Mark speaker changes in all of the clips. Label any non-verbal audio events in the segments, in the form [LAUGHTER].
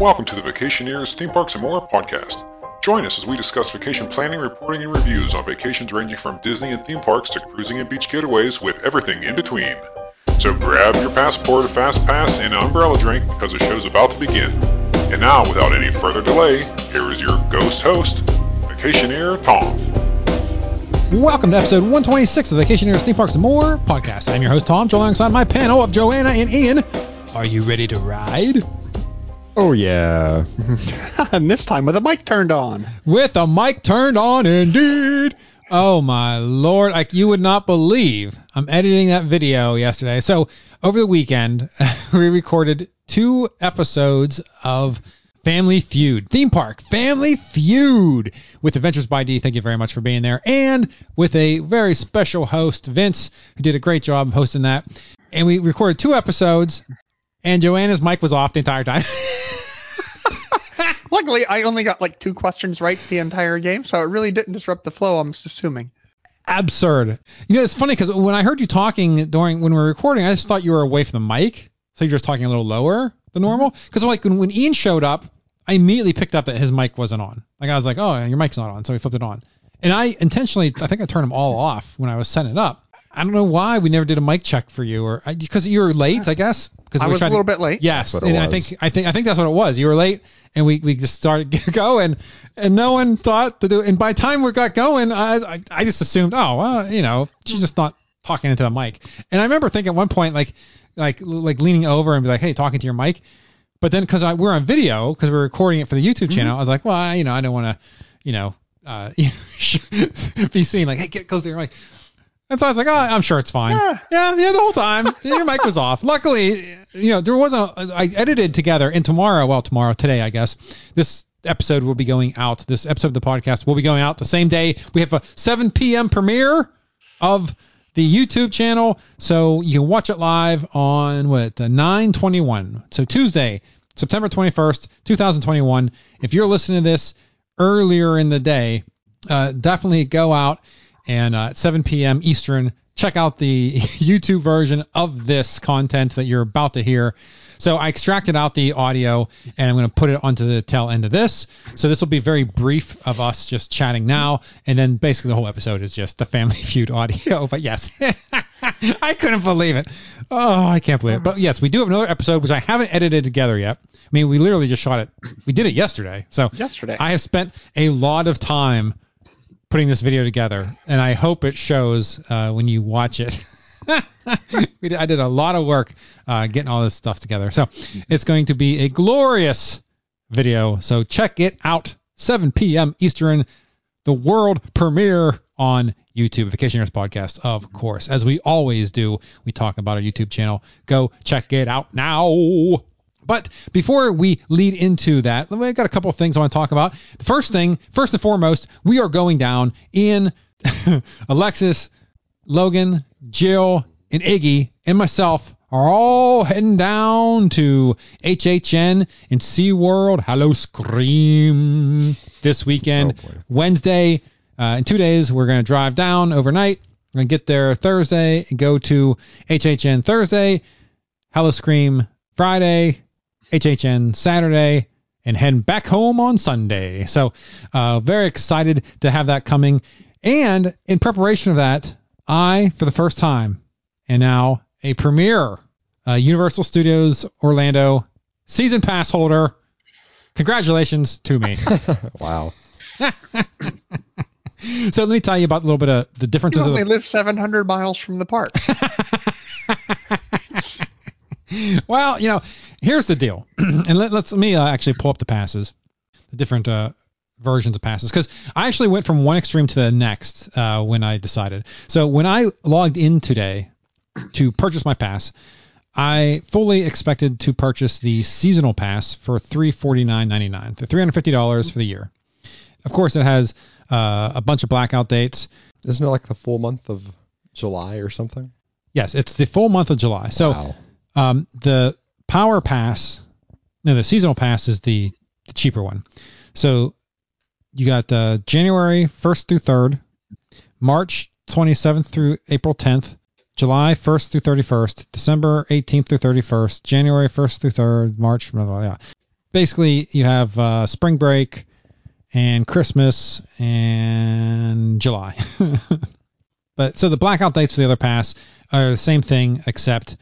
Speaker 1: Welcome to the Vacationeers Theme Parks and More podcast. Join us as we discuss vacation planning, reporting, and reviews on vacations ranging from Disney and theme parks to cruising and beach getaways with everything in between. So grab your passport, fast pass, and an umbrella drink because the show's about to begin. And now, without any further delay, here is your ghost host, Vacationeer Tom.
Speaker 2: Welcome to episode 126 of the Vacationeers, Theme Parks, and More podcast. I'm your host, Tom, joined alongside my panel of Joanna and Ian. Are you ready to ride?
Speaker 3: Oh yeah. [LAUGHS]
Speaker 4: and this time with a mic turned on.
Speaker 2: With a mic turned on, indeed. Oh my lord, Like you would not believe I'm editing that video yesterday. So over the weekend, [LAUGHS] we recorded two episodes of Family Feud, theme park Family Feud with Adventures by D. Thank you very much for being there, and with a very special host, Vince, who did a great job hosting that. And we recorded two episodes, and Joanna's mic was off the entire time. [LAUGHS]
Speaker 4: Luckily, I only got like two questions right the entire game, so it really didn't disrupt the flow. I'm just assuming.
Speaker 2: Absurd. You know, it's funny because when I heard you talking during when we were recording, I just thought you were away from the mic, so you're just talking a little lower than normal. Mm-hmm. Because like when, when Ian showed up, I immediately picked up that his mic wasn't on. Like I was like, oh, your mic's not on, so we flipped it on. And I intentionally, I think I turned them all off when I was setting it up. I don't know why we never did a mic check for you, or because you were late, I guess. Because
Speaker 4: I was a little bit late.
Speaker 2: Yes, and I think I think I think that's what it was. You were late, and we, we just started [LAUGHS] going, and no one thought to do. And by the time we got going, I I, I just assumed, oh well, you know, she's just not talking into the mic. And I remember thinking at one point, like like like leaning over and be like, hey, talking to your mic. But then because we're on video, because we're recording it for the YouTube channel, I was like, well, I, you know, I don't want to, you know, uh, [LAUGHS] be seen like, hey, get close to your mic. And so I was like, oh, I'm sure it's fine.
Speaker 4: Yeah.
Speaker 2: Yeah, yeah, the whole time [LAUGHS] your mic was off. Luckily, you know, there wasn't. A, I edited together, and tomorrow, well, tomorrow, today, I guess, this episode will be going out. This episode of the podcast will be going out the same day. We have a 7 p.m. premiere of the YouTube channel, so you can watch it live on what uh, 9:21. So Tuesday, September 21st, 2021. If you're listening to this earlier in the day, uh, definitely go out and uh, at 7 p.m. Eastern, check out the [LAUGHS] YouTube version of this content that you're about to hear. So I extracted out the audio and I'm going to put it onto the tail end of this. So this will be very brief of us just chatting now, and then basically the whole episode is just the Family [LAUGHS] Feud audio. But yes, [LAUGHS] I couldn't believe it. Oh, I can't believe it. But yes, we do have another episode which I haven't edited together yet. I mean, we literally just shot it. We did it yesterday. So
Speaker 4: Yesterday.
Speaker 2: I have spent a lot of time putting this video together, and I hope it shows uh, when you watch it. [LAUGHS] did, I did a lot of work uh, getting all this stuff together, so it's going to be a glorious video. So check it out, 7 p.m. Eastern, the world premiere on YouTube, Vacationeers Podcast, of course. As we always do, we talk about our YouTube channel. Go check it out now. But before we lead into that, I got a couple of things I want to talk about. The first thing, first and foremost, we are going down in [LAUGHS] Alexis, Logan, Jill, and Iggy, and myself are all heading down to HHN and SeaWorld Howl-O-Scream this weekend.
Speaker 3: Oh.
Speaker 2: Wednesday, uh, in two days, we're going to drive down overnight. We're going to get there Thursday and go to HHN Thursday, Howl-O-Scream Friday, HHN Saturday, and heading back home on Sunday. So, uh, very excited to have that coming. And in preparation of that, I, for the first time, am now a premier uh, Universal Studios Orlando season pass holder. Congratulations to me. [LAUGHS]
Speaker 3: Wow. [LAUGHS]
Speaker 2: so let me tell you about a little bit of the
Speaker 4: you
Speaker 2: differences. Of the,
Speaker 4: live 700 miles from the park. [LAUGHS] [LAUGHS]
Speaker 2: well, you know, here's the deal, [CLEARS THROAT] and let, let's let me uh, actually pull up the passes, the different uh, versions of passes, because I actually went from one extreme to the next uh, when I decided. So when I logged in today to purchase my pass, I fully expected to purchase the seasonal pass for three forty nine ninety nine, for three hundred fifty dollars for the year. Of course, it has uh, a bunch of blackout dates.
Speaker 3: Isn't it like the full month of July or something?
Speaker 2: Yes, it's the full month of July. So
Speaker 3: wow.
Speaker 2: Um, the power pass, no, the seasonal pass is the, the cheaper one. So you got uh, January 1st through 3rd, March 27th through April 10th, July 1st through 31st, December 18th through 31st, January 1st through 3rd, March, blah, blah, blah. basically you have uh, spring break and Christmas and July. [LAUGHS] but so the blackout dates for the other pass are the same thing except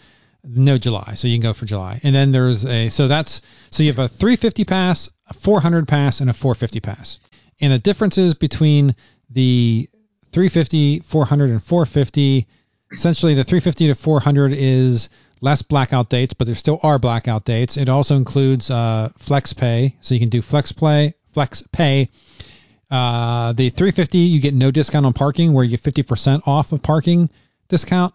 Speaker 2: no July. So you can go for July. And then there's a so that's so you have a 350 pass, a 400 pass, and a 450 pass. And the differences between the 350, 400, and 450, essentially the 350 to 400 is less blackout dates, but there still are blackout dates. It also includes uh, flex pay, so you can do flex play, flex pay. Uh, the 350 you get no discount on parking, where you get 50% off of parking discount,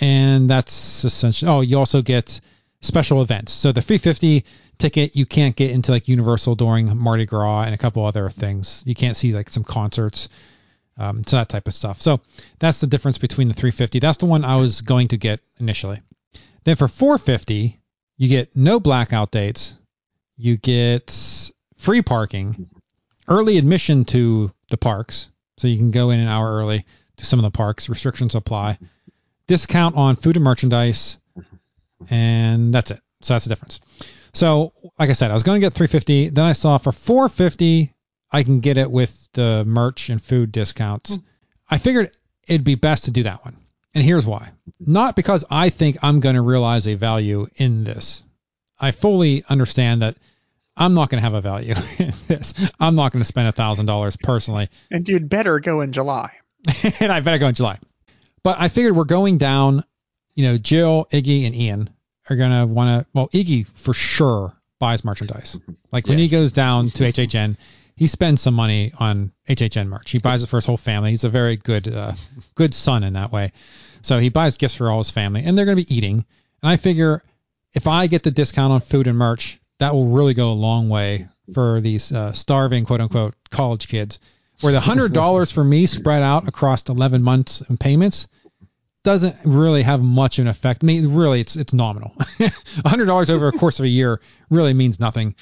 Speaker 2: and that's essentially. Oh, you also get special events. So the 350 ticket you can't get into like Universal during Mardi Gras and a couple other things. You can't see like some concerts. Um, so that type of stuff. So that's the difference between the 350. That's the one I was going to get initially. Then for 450, you get no blackout dates. You get free parking, early admission to the parks, so you can go in an hour early to some of the parks. Restrictions apply. Discount on food and merchandise, mm-hmm. and that's it. So that's the difference. So, like I said, I was going to get 350. Then I saw for 450, I can get it with the merch and food discounts. Hmm. I figured it'd be best to do that one. And here's why. Not because I think I'm going to realize a value in this. I fully understand that I'm not going to have a value [LAUGHS] in this. I'm not going to spend $1,000 personally.
Speaker 4: And you'd better go in July. [LAUGHS]
Speaker 2: and I better go in July. But I figured we're going down, you know, Jill, Iggy, and Ian are going to want to, well, Iggy for sure buys merchandise. [LAUGHS] Like when he goes down to HHN, he spends some money on HHN merch. He buys it for his whole family. He's a very good, uh, good son in that way. So he buys gifts for all his family, and they're going to be eating. And I figure if I get the discount on food and merch, that will really go a long way for these uh, starving, quote unquote, college kids. Where the hundred dollars for me spread out across 11 months in payments doesn't really have much of an effect. I mean, really, it's it's nominal. [LAUGHS] hundred dollars over a course of a year really means nothing,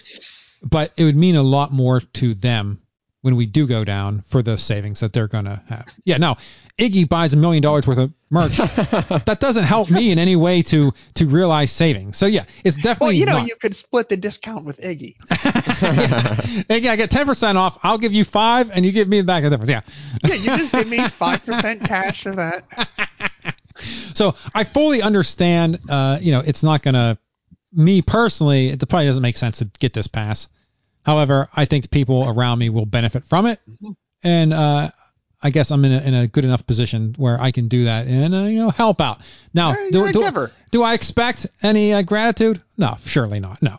Speaker 2: but it would mean a lot more to them when we do go down for the savings that they're gonna have. Yeah, now Iggy buys a million dollars worth of merch. [LAUGHS] that doesn't help me in any way to to realize savings. So yeah, it's definitely.
Speaker 4: Well, you know,
Speaker 2: not.
Speaker 4: you could split the discount with Iggy. [LAUGHS]
Speaker 2: Iggy, I get ten percent off. I'll give you five, and you give me the back of the difference. Yeah.
Speaker 4: Yeah, you just give me five percent cash for that. [LAUGHS]
Speaker 2: So I fully understand. Uh, you know, it's not gonna. Me personally, it probably doesn't make sense to get this pass. However, I think the people around me will benefit from it, and uh, I guess I'm in a, in a good enough position where I can do that and uh, you know help out. Now, do, do, do I expect any uh, gratitude? No, surely not. No. [LAUGHS]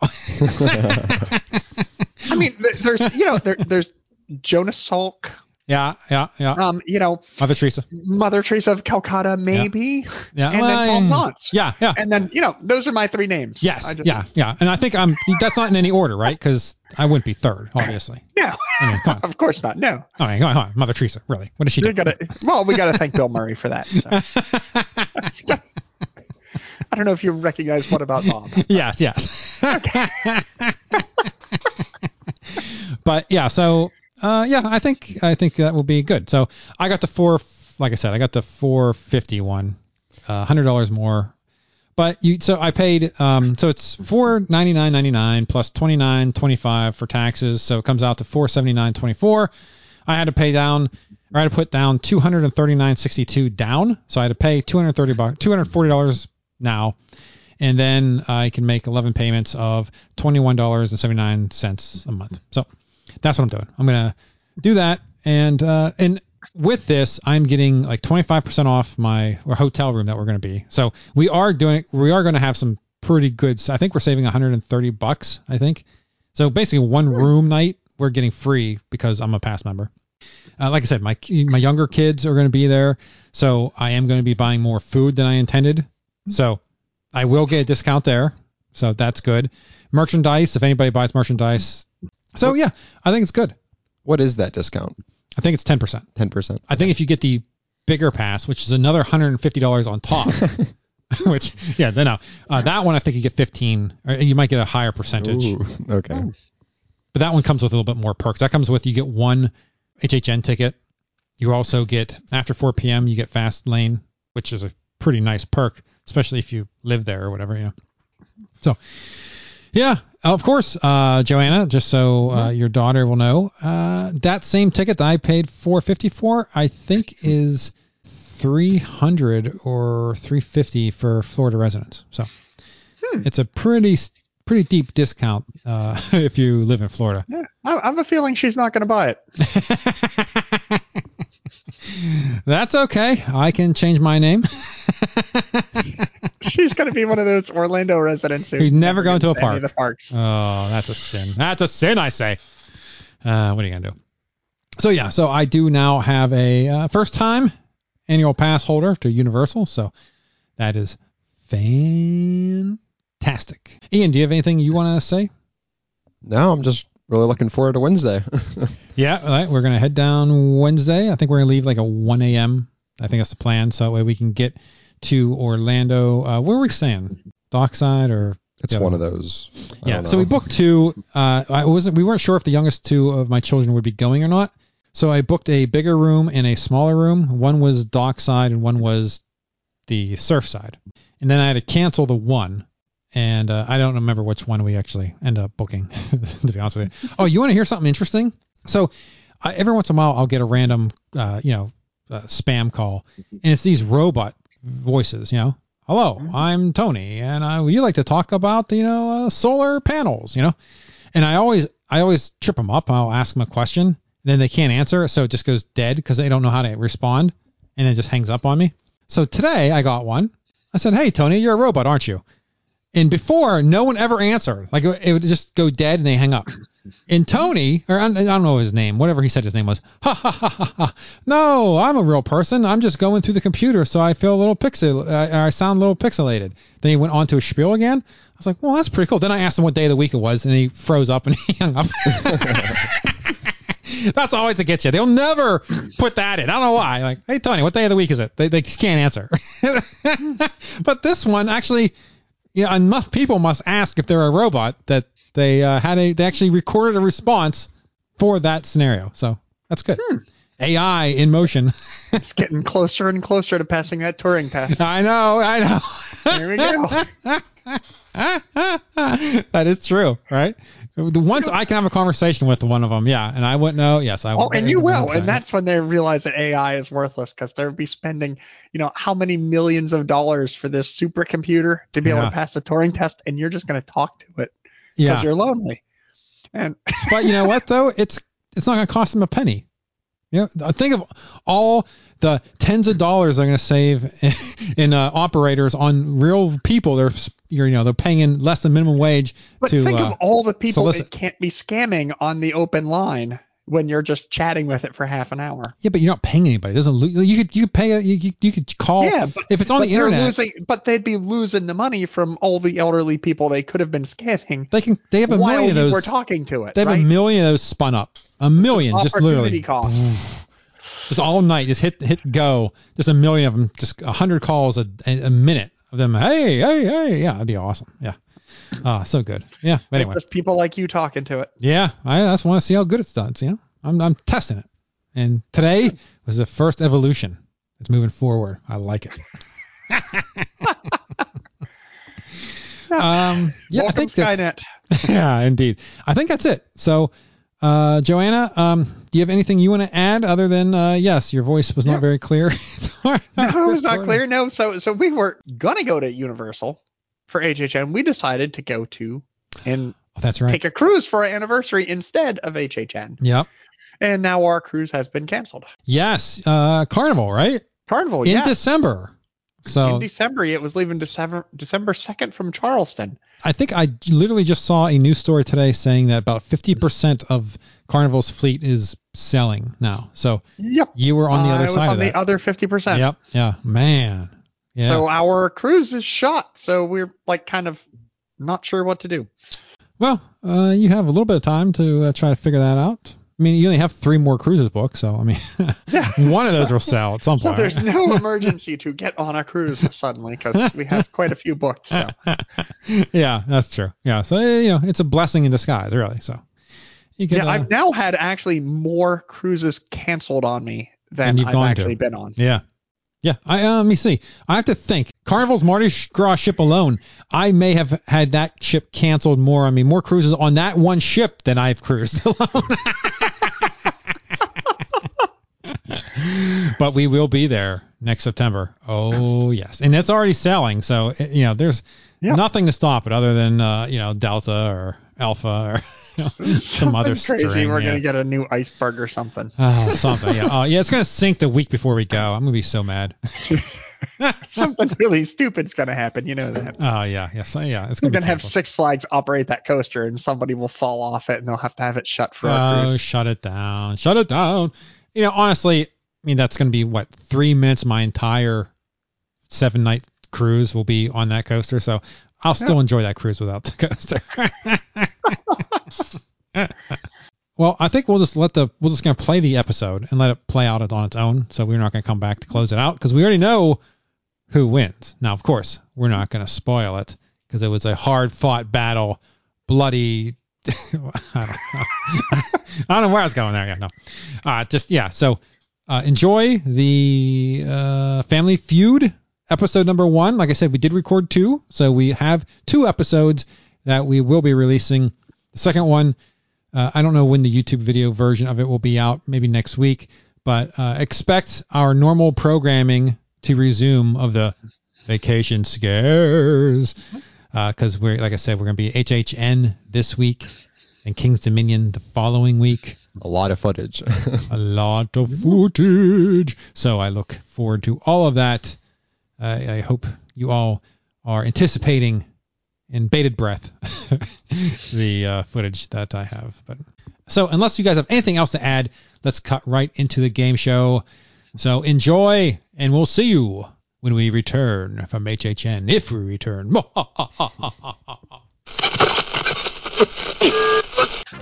Speaker 4: I mean, there's you know there, there's Jonas Salk,
Speaker 2: yeah, yeah, yeah.
Speaker 4: um, you know
Speaker 2: Mother Teresa.
Speaker 4: Mother Teresa of Calcutta, maybe,
Speaker 2: Yeah,
Speaker 4: and
Speaker 2: well,
Speaker 4: then
Speaker 2: I- Yeah, yeah.
Speaker 4: and then you know those are my three names.
Speaker 2: Yes,
Speaker 4: just,
Speaker 2: yeah, yeah. And I think I'm. That's not in any order, right? Because I wouldn't be third, obviously.
Speaker 4: No,
Speaker 2: I mean, [LAUGHS]
Speaker 4: of course not. No,
Speaker 2: I mean, come on, come on. Mother Teresa, really? What does she do?
Speaker 4: gotta. Well, we gotta thank Bill Murray for that. So. [LAUGHS] I don't know if you recognize what about Bob. [LAUGHS]
Speaker 2: yes, yes. but yeah, so uh, yeah, I think I think that will be good. So I got the four, like I said, I got the four fifty one, uh, hundred dollars more. But you, so I paid, um, so it's four ninety nine ninety nine plus twenty nine twenty five for taxes, so it comes out to four seventy nine twenty four. I had to pay down, or I had to put down two hundred and thirty nine sixty two down, so I had to pay two hundred thirty bucks, two hundred forty dollars now and then I can make 11 payments of $21.79 a month. So that's what I'm doing. I'm gonna do that, and uh, and with this, I'm getting like 25% off my or hotel room that we're gonna be. So we are doing, we are gonna have some pretty good. I think we're saving 130 bucks. I think. So basically, one room night we're getting free because I'm a pass member. Uh, like I said, my my younger kids are going to be there, so I am going to be buying more food than I intended. So I will get a discount there, so that's good. Merchandise, if anybody buys merchandise, so yeah, I think it's good.
Speaker 3: What is that discount?
Speaker 2: I think it's ten percent.
Speaker 3: Ten percent.
Speaker 2: I think if you get the bigger pass, which is another hundred and fifty dollars on top, [LAUGHS] [LAUGHS] which yeah, then no, uh, that one I think you get fifteen, or you might get a higher percentage.
Speaker 3: Ooh, okay.
Speaker 2: But that one comes with a little bit more perks. That comes with you get one HHN ticket. You also get after 4 p.m. you get fast lane, which is a pretty nice perk, especially if you live there or whatever, you know. So, Yeah, of course, uh, Joanna. Just so uh, your daughter will know, uh, that same ticket that I paid four fifty for, I think is three hundred or three fifty for Florida residents. So it's a pretty pretty deep discount uh, [LAUGHS] if you live in Florida.
Speaker 4: Yeah, I, I have a feeling she's not going to buy it. [LAUGHS]
Speaker 2: That's okay. I can change my name. [LAUGHS] [LAUGHS]
Speaker 4: She's going to be one of those Orlando residents who
Speaker 2: Who's never gone to a park.
Speaker 4: the parks.
Speaker 2: Oh, that's a sin. That's a sin, I say. Uh, what are you gonna do? So yeah, so I do now have a uh, first time annual pass holder to Universal, so that is fantastic. Ian, do you have anything you want to say?
Speaker 3: No, I'm just really looking forward to Wednesday. [LAUGHS]
Speaker 2: Yeah, all right, we're gonna head down Wednesday. I think we're gonna leave like a 1 a.m. I think that's the plan, so that way we can get to Orlando. Uh, where are we staying? Dockside or
Speaker 3: it's
Speaker 2: Yeah.
Speaker 3: one of those. I
Speaker 2: yeah, so we booked two. Uh, I wasn't. We weren't sure if the youngest two of my children would be going or not. So I booked a bigger room and a smaller room. One was dockside and one was the surf side. And then I had to cancel the one. And uh, I don't remember which one we actually end up booking. [LAUGHS] to be honest with you. Oh, you want to hear something interesting? So uh, every once in a while I'll get a random, uh, you know, uh, spam call, and it's these robot voices. You know, hello, I'm Tony, and I you like to talk about you know uh, solar panels? You know, and I always I always trip them up. I'll ask them a question, and then they can't answer, so it just goes dead because they don't know how to respond, and then just hangs up on me. So today I got one. I said, "Hey Tony, you're a robot, aren't you?" And before, no one ever answered. Like it would just go dead and they hang up. And Tony, or I don't know his name, whatever he said his name was. Ha ha ha ha ha. No, I'm a real person. I'm just going through the computer, so I feel a little pixel. I sound a little pixelated. Then he went on to a spiel again. I was like, well, that's pretty cool. Then I asked him what day of the week it was, and he froze up and he [LAUGHS] hung up. [LAUGHS] That's always to get you. They'll never put that in. I don't know why. Like, hey Tony, what day of the week is it? They, they can't answer. [LAUGHS] but this one actually, you know, enough people must ask if they're a robot that they uh, had a they actually recorded a response for that scenario. So that's good. AI in motion. [LAUGHS]
Speaker 4: It's getting closer and closer to passing that Turing test.
Speaker 2: I know, I know.
Speaker 4: There we go. [LAUGHS]
Speaker 2: that is true, right? The once I can have a conversation with one of them, yeah, and I wouldn't know. Yes, I. Will.
Speaker 4: Oh,
Speaker 2: would-
Speaker 4: and you will, and that's when they realize that AI is worthless because they'll be spending, you know, how many millions of dollars for this supercomputer to be able to pass the Turing test, and you're just going to talk to it because
Speaker 2: yeah.
Speaker 4: you're lonely. And [LAUGHS]
Speaker 2: but you know what though? It's it's not going to cost them a penny. You know, think of all the tens of dollars they're going to save [LAUGHS] in uh, operators on real people. They're you're, you know they're paying in less than minimum wage
Speaker 4: but
Speaker 2: to.
Speaker 4: think
Speaker 2: uh,
Speaker 4: of all the people
Speaker 2: solicit.
Speaker 4: that can't be scamming on the open line when you're just chatting with it for half an hour.
Speaker 2: yeah, but you're not paying anybody. It doesn't lo- you could you could pay a, you, could- you could call
Speaker 4: Yeah, but-
Speaker 2: if it's on the internet.
Speaker 4: losing, but they'd be losing the money from all the elderly people they could have been scamming
Speaker 2: they can they have a million of
Speaker 4: were
Speaker 2: those.
Speaker 4: talking to it.
Speaker 2: They have
Speaker 4: right?
Speaker 2: a million of those spun up. A million, just literally.
Speaker 4: cost.
Speaker 2: just all night, just hit hit go, just a million of them, just a hundred calls a, a, a minute of them. Hey, hey, hey, yeah, that'd be awesome. Yeah, ah, so good. Yeah. but Anyway,
Speaker 4: Just people like you talking to it.
Speaker 2: yeah, I just want to see how good it's done. You know, I'm I'm testing it, and today was the first evolution. It's moving forward. I like it. [LAUGHS] um, yeah, I
Speaker 4: Welcome
Speaker 2: think
Speaker 4: Skynet. [LAUGHS]
Speaker 2: yeah, indeed. I think that's it. So, uh, Joanna, um, do you have anything you want to add other than uh, yes, your voice was not
Speaker 4: Yeah.
Speaker 2: very clear? [LAUGHS]
Speaker 4: No, it was not clear. No, so so we were gonna go to Universal for HHN. We decided to go to and
Speaker 2: Oh, that's right.
Speaker 4: take a cruise for our anniversary instead of HHN.
Speaker 2: Yep.
Speaker 4: And now our cruise has been canceled.
Speaker 2: Yes. Uh, Carnival, right?
Speaker 4: Carnival,
Speaker 2: In
Speaker 4: yes.
Speaker 2: December. So
Speaker 4: In December, it was leaving December December second from Charleston.
Speaker 2: I think I literally just saw a news story today saying that about 50% of Carnival's fleet is selling now. So
Speaker 4: Yep.
Speaker 2: you were on the
Speaker 4: I
Speaker 2: other
Speaker 4: was
Speaker 2: side
Speaker 4: on
Speaker 2: of
Speaker 4: the other fifty percent.
Speaker 2: Yep. Yeah. Man. Yeah.
Speaker 4: So our cruise is shot. So we're like kind of not sure what to do.
Speaker 2: well, uh, you have a little bit of time to uh, try to figure that out. I mean, you only have three more cruises booked, so I mean,
Speaker 4: Yeah. [LAUGHS]
Speaker 2: one of those will sell at some
Speaker 4: So
Speaker 2: point.
Speaker 4: there's no emergency to get on a cruise suddenly because we have quite a few booked. So. [LAUGHS]
Speaker 2: yeah, that's true. Yeah, so eh, you know, it's a blessing in disguise, really. So you can,
Speaker 4: Yeah,
Speaker 2: uh,
Speaker 4: I've now had actually more cruises canceled on me
Speaker 2: Than
Speaker 4: I've
Speaker 2: gone to.
Speaker 4: actually been on.
Speaker 2: yeah, yeah. I uh, let me see. I have to think. Carnival's Mardi Gras ship alone, I may have had that ship canceled more. I mean, more cruises on that one ship than I've cruised [LAUGHS] alone. but we will be there next September. Oh yes, and it's already selling. So you know, there's
Speaker 4: Yeah.
Speaker 2: nothing to stop it other than uh, you know Delta or Alpha or [LAUGHS] some other
Speaker 4: crazy.
Speaker 2: string,
Speaker 4: We're
Speaker 2: yeah.
Speaker 4: gonna get a new iceberg or something.
Speaker 2: Oh, something. Yeah. Oh, yeah. It's gonna sink the week before we go. I'm gonna be so mad. [LAUGHS]
Speaker 4: something really stupid's gonna happen. You know that.
Speaker 2: Oh yeah. Yes. yeah. It's
Speaker 4: We're
Speaker 2: gonna be
Speaker 4: gonna have. Six Flags operate that coaster, and somebody will fall off it, and they'll have to have it shut for
Speaker 2: Oh, shut it down. Shut it down. You know, honestly, I mean, that's going to be what three minutes. My entire seven night cruise will be on that coaster, so I'll still enjoy that cruise without the coaster. [LAUGHS] well, I think we'll just let the we'll just to play the episode and let it play out on its own. So we're not going to come back to close it out because we already know who wins. Now, of course, we're not going to spoil it because it was a hard fought battle, bloody. [LAUGHS] I don't know. [LAUGHS] I don't know where I was going there. Yeah, no. Uh, just yeah. So uh, enjoy the uh, Family Feud episode number one. Like I said, we did record two, so we have two episodes that we will be releasing. The second one, uh, I don't know when the YouTube video version of it will be out. Maybe next week, but uh, expect our normal programming to resume of the vacation scares because we're like I said, we're gonna be HHN this week and Kings Dominion the following week.
Speaker 3: A lot of footage. [LAUGHS]
Speaker 2: A lot of footage. So I look forward to all of that. I I hope you all are anticipating in bated breath [LAUGHS] the uh, footage that I have. But so unless you guys have anything else to add, let's cut right into the game show. So enjoy, and we'll see you when we return from HHN, if we return. [LAUGHS]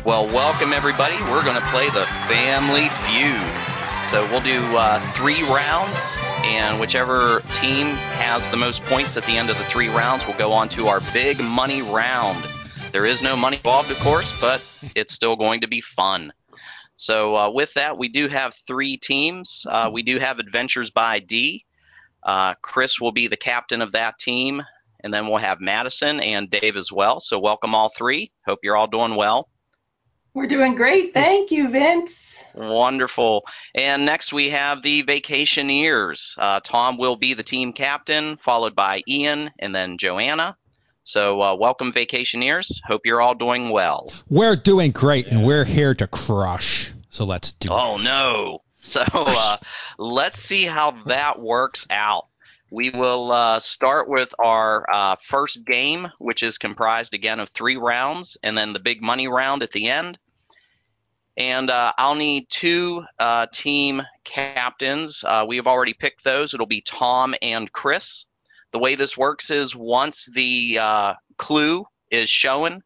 Speaker 5: Well, welcome everybody. We're going to play the Family Feud. So we'll do uh, three rounds, and whichever team has the most points at the end of the three rounds will go on to our big money round. There is no money involved, of course, but it's still going to be fun. So uh, with that, we do have three teams. Uh, we do have Adventures by D. Uh, Chris will be the captain of that team, and then we'll have Madison and Dave as well. So welcome all three. Hope you're all doing well.
Speaker 6: We're doing great. Thank you, Vince.
Speaker 5: Wonderful. And next we have the Vacationeers. Uh, Tom will be the team captain, followed by Ian and then Joanna. So uh, welcome, Vacationeers. Hope you're all doing well.
Speaker 2: we're doing great, and we're here to crush. So let's do
Speaker 5: Oh
Speaker 2: this.
Speaker 5: no! [LAUGHS] So uh, let's see how that works out. We will uh, start with our uh, first game, which is comprised again of three rounds, and then the big money round at the end. And uh, I'll need two uh, team captains. Uh, we have already picked those. It'll be Tom and Chris. The way this works is once the uh, clue is shown,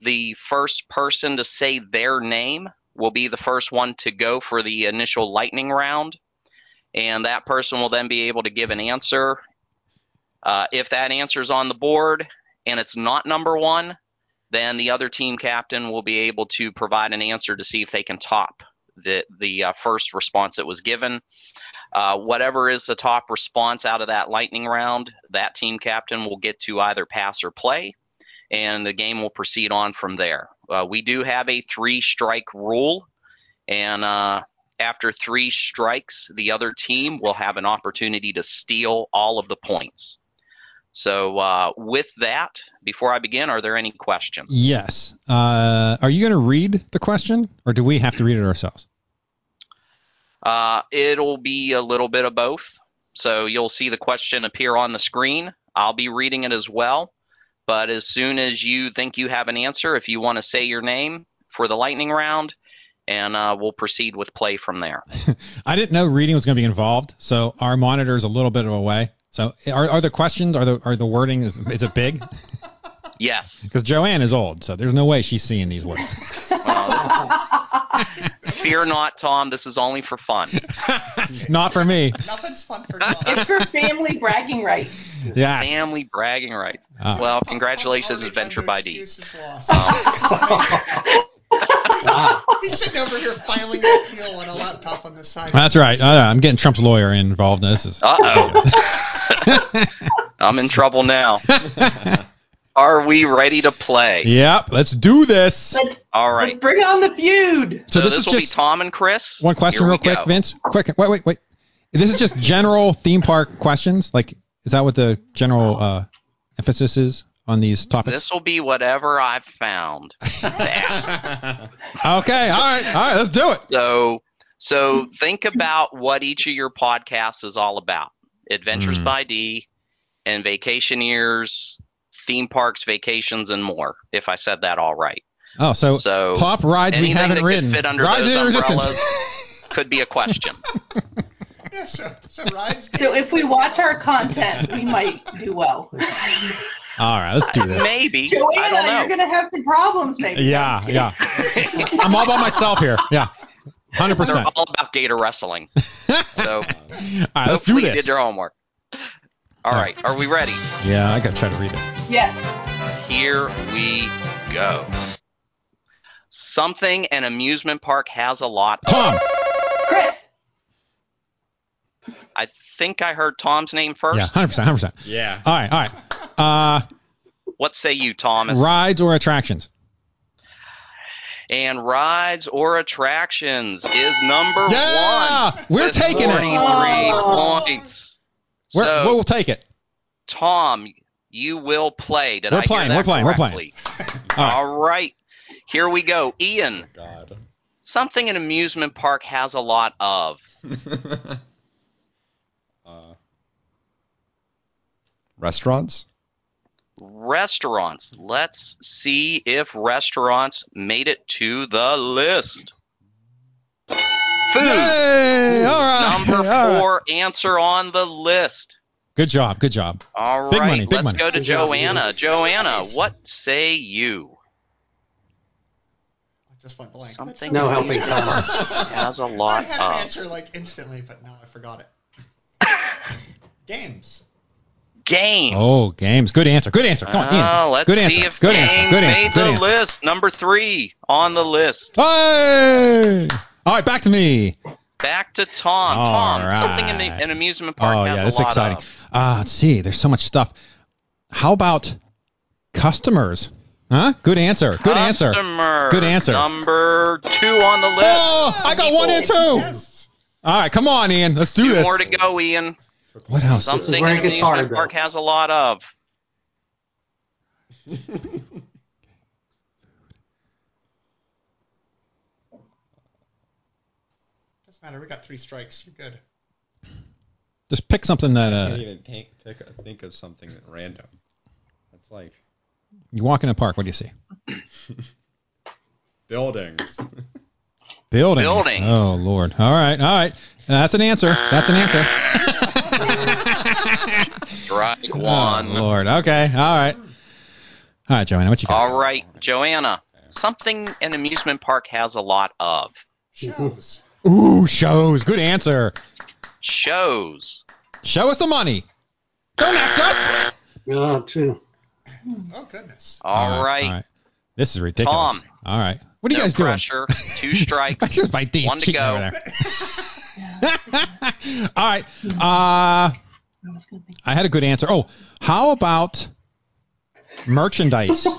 Speaker 5: the first person to say their name will be the first one to go for the initial lightning round, and that person will then be able to give an answer. Uh, if that answer is on the board and it's not number one, then the other team captain will be able to provide an answer to see if they can top the the uh, first response that was given. Uh, whatever is the top response out of that lightning round, that team captain will get to either pass or play, and the game will proceed on from there. Uh, we do have a three strike rule, and uh, after three strikes, the other team will have an opportunity to steal all of the points. So, uh, with that, before I begin, are there any questions?
Speaker 2: Yes. Uh, are you going to read the question, or do we have to read it ourselves?
Speaker 5: Uh, it'll be a little bit of both. So you'll see the question appear on the screen. I'll be reading it as well. But as soon as you think you have an answer, if you want to say your name for the lightning round, and uh, we'll proceed with play from there. [LAUGHS]
Speaker 2: I didn't know reading was going to be involved, so our monitor is a little bit of a way. So are, are the questions, are the are the wording is is it big?
Speaker 5: Yes.
Speaker 2: Because Joanne is old, so there's no way she's seeing these words.
Speaker 5: Fear not, Tom. This is only for fun.
Speaker 2: Not for me.
Speaker 4: Nothing's fun for
Speaker 6: It's for family bragging rights.
Speaker 2: Yes.
Speaker 5: Family bragging rights.
Speaker 2: Ah.
Speaker 5: Well, congratulations, Adventure by D.
Speaker 4: He's sitting over here filing an appeal on a laptop on the side.
Speaker 2: That's right. I know. I'm getting Trump's lawyer involved in this. Is,
Speaker 5: Uh oh. [LAUGHS] I'm in trouble now. Are we ready to play?
Speaker 2: Yep, let's do this.
Speaker 6: Let's,
Speaker 5: All
Speaker 6: let's
Speaker 5: right.
Speaker 6: bring on the feud.
Speaker 2: So,
Speaker 5: So,
Speaker 2: this,
Speaker 5: this,
Speaker 2: is
Speaker 5: will be
Speaker 2: just
Speaker 5: Tom and Chris.
Speaker 2: one question
Speaker 5: Here
Speaker 2: real quick,
Speaker 5: go.
Speaker 2: Vince. Quick, wait, wait, wait. This is just general theme park questions. Like, is that what the general uh, emphasis is on these topics?
Speaker 5: This will be whatever I've found. That. [LAUGHS]
Speaker 2: Okay, all right, all right, let's do it.
Speaker 5: so, so think about what each of your podcasts is all about. Adventures
Speaker 2: Hmm.
Speaker 5: by D and Vacationeers, theme parks, vacations, and more. If I said that all right.
Speaker 2: Oh, so,
Speaker 5: So
Speaker 2: top rides we haven't
Speaker 5: that
Speaker 2: ridden.
Speaker 5: could fit under
Speaker 2: Rides
Speaker 5: those umbrellas could be a question. [LAUGHS]
Speaker 4: Yeah, so, so rides.
Speaker 6: So if we watch our content, we might do well.
Speaker 2: all right, let's do this.
Speaker 5: Maybe. I don't know.
Speaker 6: you're gonna have some problems, maybe.
Speaker 2: Yeah, yeah. I'm all by myself here. Yeah, hundred
Speaker 5: They're
Speaker 2: percent.
Speaker 5: all about gator wrestling. [LAUGHS] So
Speaker 2: All right, let's do
Speaker 5: hopefully you
Speaker 2: this.
Speaker 5: did your homework. All right, are we ready?
Speaker 2: Yeah, I gotta try to read it.
Speaker 6: Yes.
Speaker 5: Here we go. Something an amusement park has a lot of.
Speaker 2: Tom.
Speaker 6: Chris.
Speaker 5: I think I heard Tom's name first.
Speaker 2: Yeah, hundred percent, hundred percent.
Speaker 3: Yeah.
Speaker 2: All right, all right. Uh,
Speaker 5: What say you, Thomas?
Speaker 2: rides or attractions?
Speaker 5: And rides or attractions is number
Speaker 2: Yeah,
Speaker 5: one.
Speaker 2: we're
Speaker 5: with
Speaker 2: taking it.
Speaker 5: 43
Speaker 6: Oh.
Speaker 5: points.
Speaker 2: We're,
Speaker 5: So,
Speaker 2: we'll take it.
Speaker 5: Tom, you will play. Did
Speaker 2: We're
Speaker 5: I hear
Speaker 2: playing,
Speaker 5: that
Speaker 2: we're playing, we're
Speaker 5: playing. [LAUGHS]
Speaker 2: All right.
Speaker 5: All right. Here we go. Ian,
Speaker 3: God.
Speaker 5: something an amusement park has a lot of. [LAUGHS]
Speaker 3: uh, restaurants.
Speaker 5: Restaurants. Let's see if restaurants made it to the list. Food.
Speaker 2: Yay! All right.
Speaker 5: Number [LAUGHS]
Speaker 2: all right.
Speaker 5: four answer on the list.
Speaker 2: Good job. Good job.
Speaker 5: All right,
Speaker 2: Big money, big
Speaker 5: let's
Speaker 2: money.
Speaker 5: go to
Speaker 7: Good job,
Speaker 5: Joanna. Joanna, what say you?
Speaker 4: I just went blank.
Speaker 5: Something
Speaker 7: No
Speaker 5: that
Speaker 7: helping Tom. [LAUGHS]
Speaker 5: has a lot I
Speaker 4: had an
Speaker 5: of
Speaker 4: answer like instantly, but now I forgot it. [LAUGHS] Games.
Speaker 5: Games.
Speaker 2: Oh, games. Good answer. Good answer. Come on, Ian.
Speaker 5: Uh, let's
Speaker 2: good
Speaker 5: see
Speaker 2: answer.
Speaker 5: if
Speaker 2: good
Speaker 5: games
Speaker 2: answer. Good
Speaker 5: made
Speaker 2: answer. Good
Speaker 5: the
Speaker 2: answer.
Speaker 5: list. Number three on the list.
Speaker 2: Hey! All right, back to me.
Speaker 5: Back to Tom.
Speaker 2: All
Speaker 5: Tom, something in
Speaker 2: right.
Speaker 5: an amusement park
Speaker 2: oh
Speaker 5: has
Speaker 2: yeah,
Speaker 5: a
Speaker 2: that's
Speaker 5: lot
Speaker 2: exciting.
Speaker 5: of.
Speaker 2: Uh, let's see. There's so much stuff. How about customers? Huh? Good answer. Good answer.
Speaker 5: Customer.
Speaker 2: Good answer.
Speaker 5: Number two on the list.
Speaker 2: Oh, I got one and two.
Speaker 4: Yes.
Speaker 2: All right, come on, Ian. Let's do
Speaker 5: Two
Speaker 2: this.
Speaker 5: more to go, Ian.
Speaker 2: What else?
Speaker 5: Something
Speaker 7: where
Speaker 5: an
Speaker 7: it gets
Speaker 5: amusement
Speaker 7: hard, though.
Speaker 5: park has a lot of. [LAUGHS]
Speaker 4: Doesn't matter. We got three strikes. You're good.
Speaker 2: Just pick something that
Speaker 3: I can't
Speaker 2: uh,
Speaker 3: even think, think, think of something at random. That's like
Speaker 2: you walk in a park. What do you see? [LAUGHS]
Speaker 3: buildings.
Speaker 2: Buildings.
Speaker 5: Buildings.
Speaker 2: Oh Lord. All right. All right. That's an answer. That's an answer. [LAUGHS]
Speaker 5: Strike
Speaker 2: Oh,
Speaker 5: one.
Speaker 2: Lord. Okay. All right. All right, Joanna. What you got?
Speaker 5: All right, Joanna. Something an amusement park has a lot of.
Speaker 4: Shows.
Speaker 2: Ooh, shows. Good answer.
Speaker 5: Shows.
Speaker 2: Show us the money. Don't ask us.
Speaker 7: Oh, two.
Speaker 4: Oh goodness.
Speaker 5: All right.
Speaker 2: All right. This is ridiculous.
Speaker 5: Tom.
Speaker 2: All right. What are you
Speaker 5: no
Speaker 2: guys doing?
Speaker 5: pressure. Two [LAUGHS] strikes.
Speaker 2: Just by D's
Speaker 5: One to go.
Speaker 2: over there. [LAUGHS] [LAUGHS] All right. Uh,
Speaker 6: I was gonna think.
Speaker 2: I had a good answer. Oh, how about merchandise? [LAUGHS]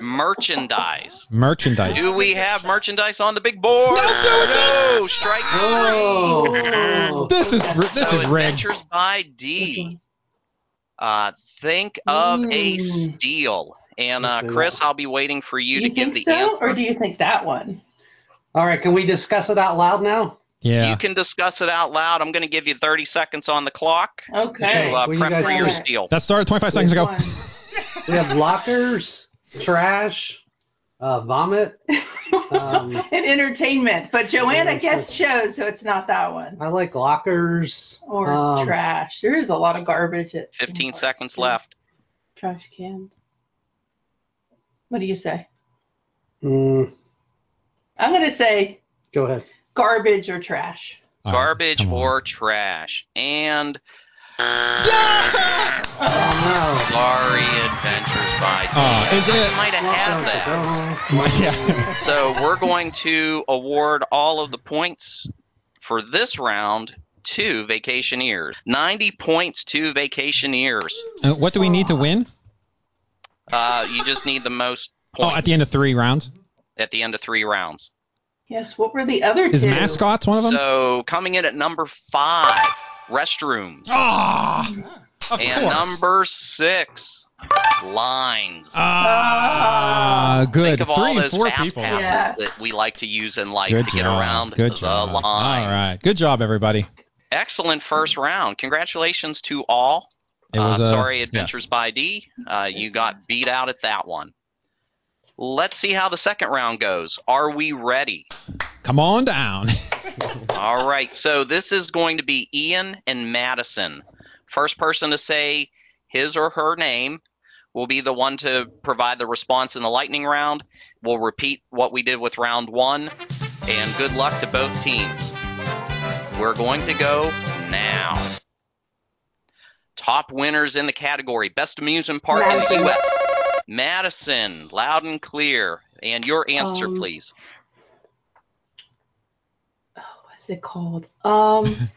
Speaker 5: Merchandise.
Speaker 2: merchandise.
Speaker 5: Do we have merchandise on the big board?
Speaker 2: No, do it.
Speaker 5: No, strike
Speaker 7: Oh.
Speaker 2: This is ri- this
Speaker 5: so
Speaker 2: is rigged.
Speaker 5: Adventures by D. Uh, think of a
Speaker 6: Mm.
Speaker 5: steal. And uh, Chris, I'll be waiting for you,
Speaker 6: You,
Speaker 5: to give the
Speaker 6: so,
Speaker 5: answer.
Speaker 6: or do you think that one?
Speaker 7: All right, can we discuss it out loud now?
Speaker 2: Yeah.
Speaker 5: You can discuss it out loud. I'm going to give you 30 seconds on the clock
Speaker 6: Okay.
Speaker 5: to uh,
Speaker 7: What you
Speaker 5: prep for your
Speaker 6: think?
Speaker 5: steal.
Speaker 2: that started 25 seconds ago. [LAUGHS]
Speaker 7: We have lockers, trash, uh, vomit. Um, [LAUGHS]
Speaker 6: and entertainment, but Joanna guest
Speaker 7: so-
Speaker 6: shows, so it's not that one.
Speaker 7: I like lockers.
Speaker 6: Or
Speaker 7: um,
Speaker 6: trash. There is a lot of garbage at
Speaker 5: 15 seconds
Speaker 6: too.
Speaker 5: left.
Speaker 6: Trash cans. What do you say?
Speaker 7: Mm,
Speaker 6: I'm gonna say
Speaker 7: go ahead.
Speaker 6: Garbage or trash.
Speaker 2: All right,
Speaker 5: Garbage or trash. And
Speaker 7: Oh no.
Speaker 5: Sorry, Adventures by D.
Speaker 2: Oh, is
Speaker 5: I
Speaker 2: it-
Speaker 5: might have had that. [LAUGHS] So we're going to award all of the points for this round to Vacationeers. 90 points to Vacationeers.
Speaker 2: Uh, what do we need to win?
Speaker 5: Uh, you just need the most points.
Speaker 2: Oh, at the end of three rounds.
Speaker 5: at the end of three rounds.
Speaker 6: Yes. What were the other
Speaker 2: Is
Speaker 6: two?
Speaker 2: mascots one of them?
Speaker 5: So coming in at number five, restrooms.
Speaker 2: Ah, of
Speaker 5: and
Speaker 2: course.
Speaker 5: number six, lines.
Speaker 2: Ah, good.
Speaker 5: Think of all
Speaker 2: Three and
Speaker 5: those
Speaker 2: four
Speaker 5: fast
Speaker 2: people.
Speaker 5: passes
Speaker 6: Yes.
Speaker 5: that we like to use in life
Speaker 2: Good
Speaker 5: to get
Speaker 2: job.
Speaker 5: around
Speaker 2: Good
Speaker 5: the
Speaker 2: job.
Speaker 5: lines.
Speaker 2: All right. Good job, everybody.
Speaker 5: Excellent first round. Congratulations to all.
Speaker 2: It was
Speaker 5: uh,
Speaker 2: uh,
Speaker 5: sorry,
Speaker 2: yes.
Speaker 5: Adventures by D. Uh, you got beat out at that one. Let's see how the second round goes. Are we ready?
Speaker 2: Come on down. [LAUGHS]
Speaker 5: All right. So this is going to be Ian and Madison. First person to say his or her name will be the one to provide the response in the lightning round. We'll repeat what we did with round one. And good luck to both teams. We're going to go now. Top winners in the category Best Amusement Park in the U.S. Madison, loud and clear. And your answer,
Speaker 6: Um,
Speaker 5: please.
Speaker 6: Oh, what's it called? Um. [LAUGHS]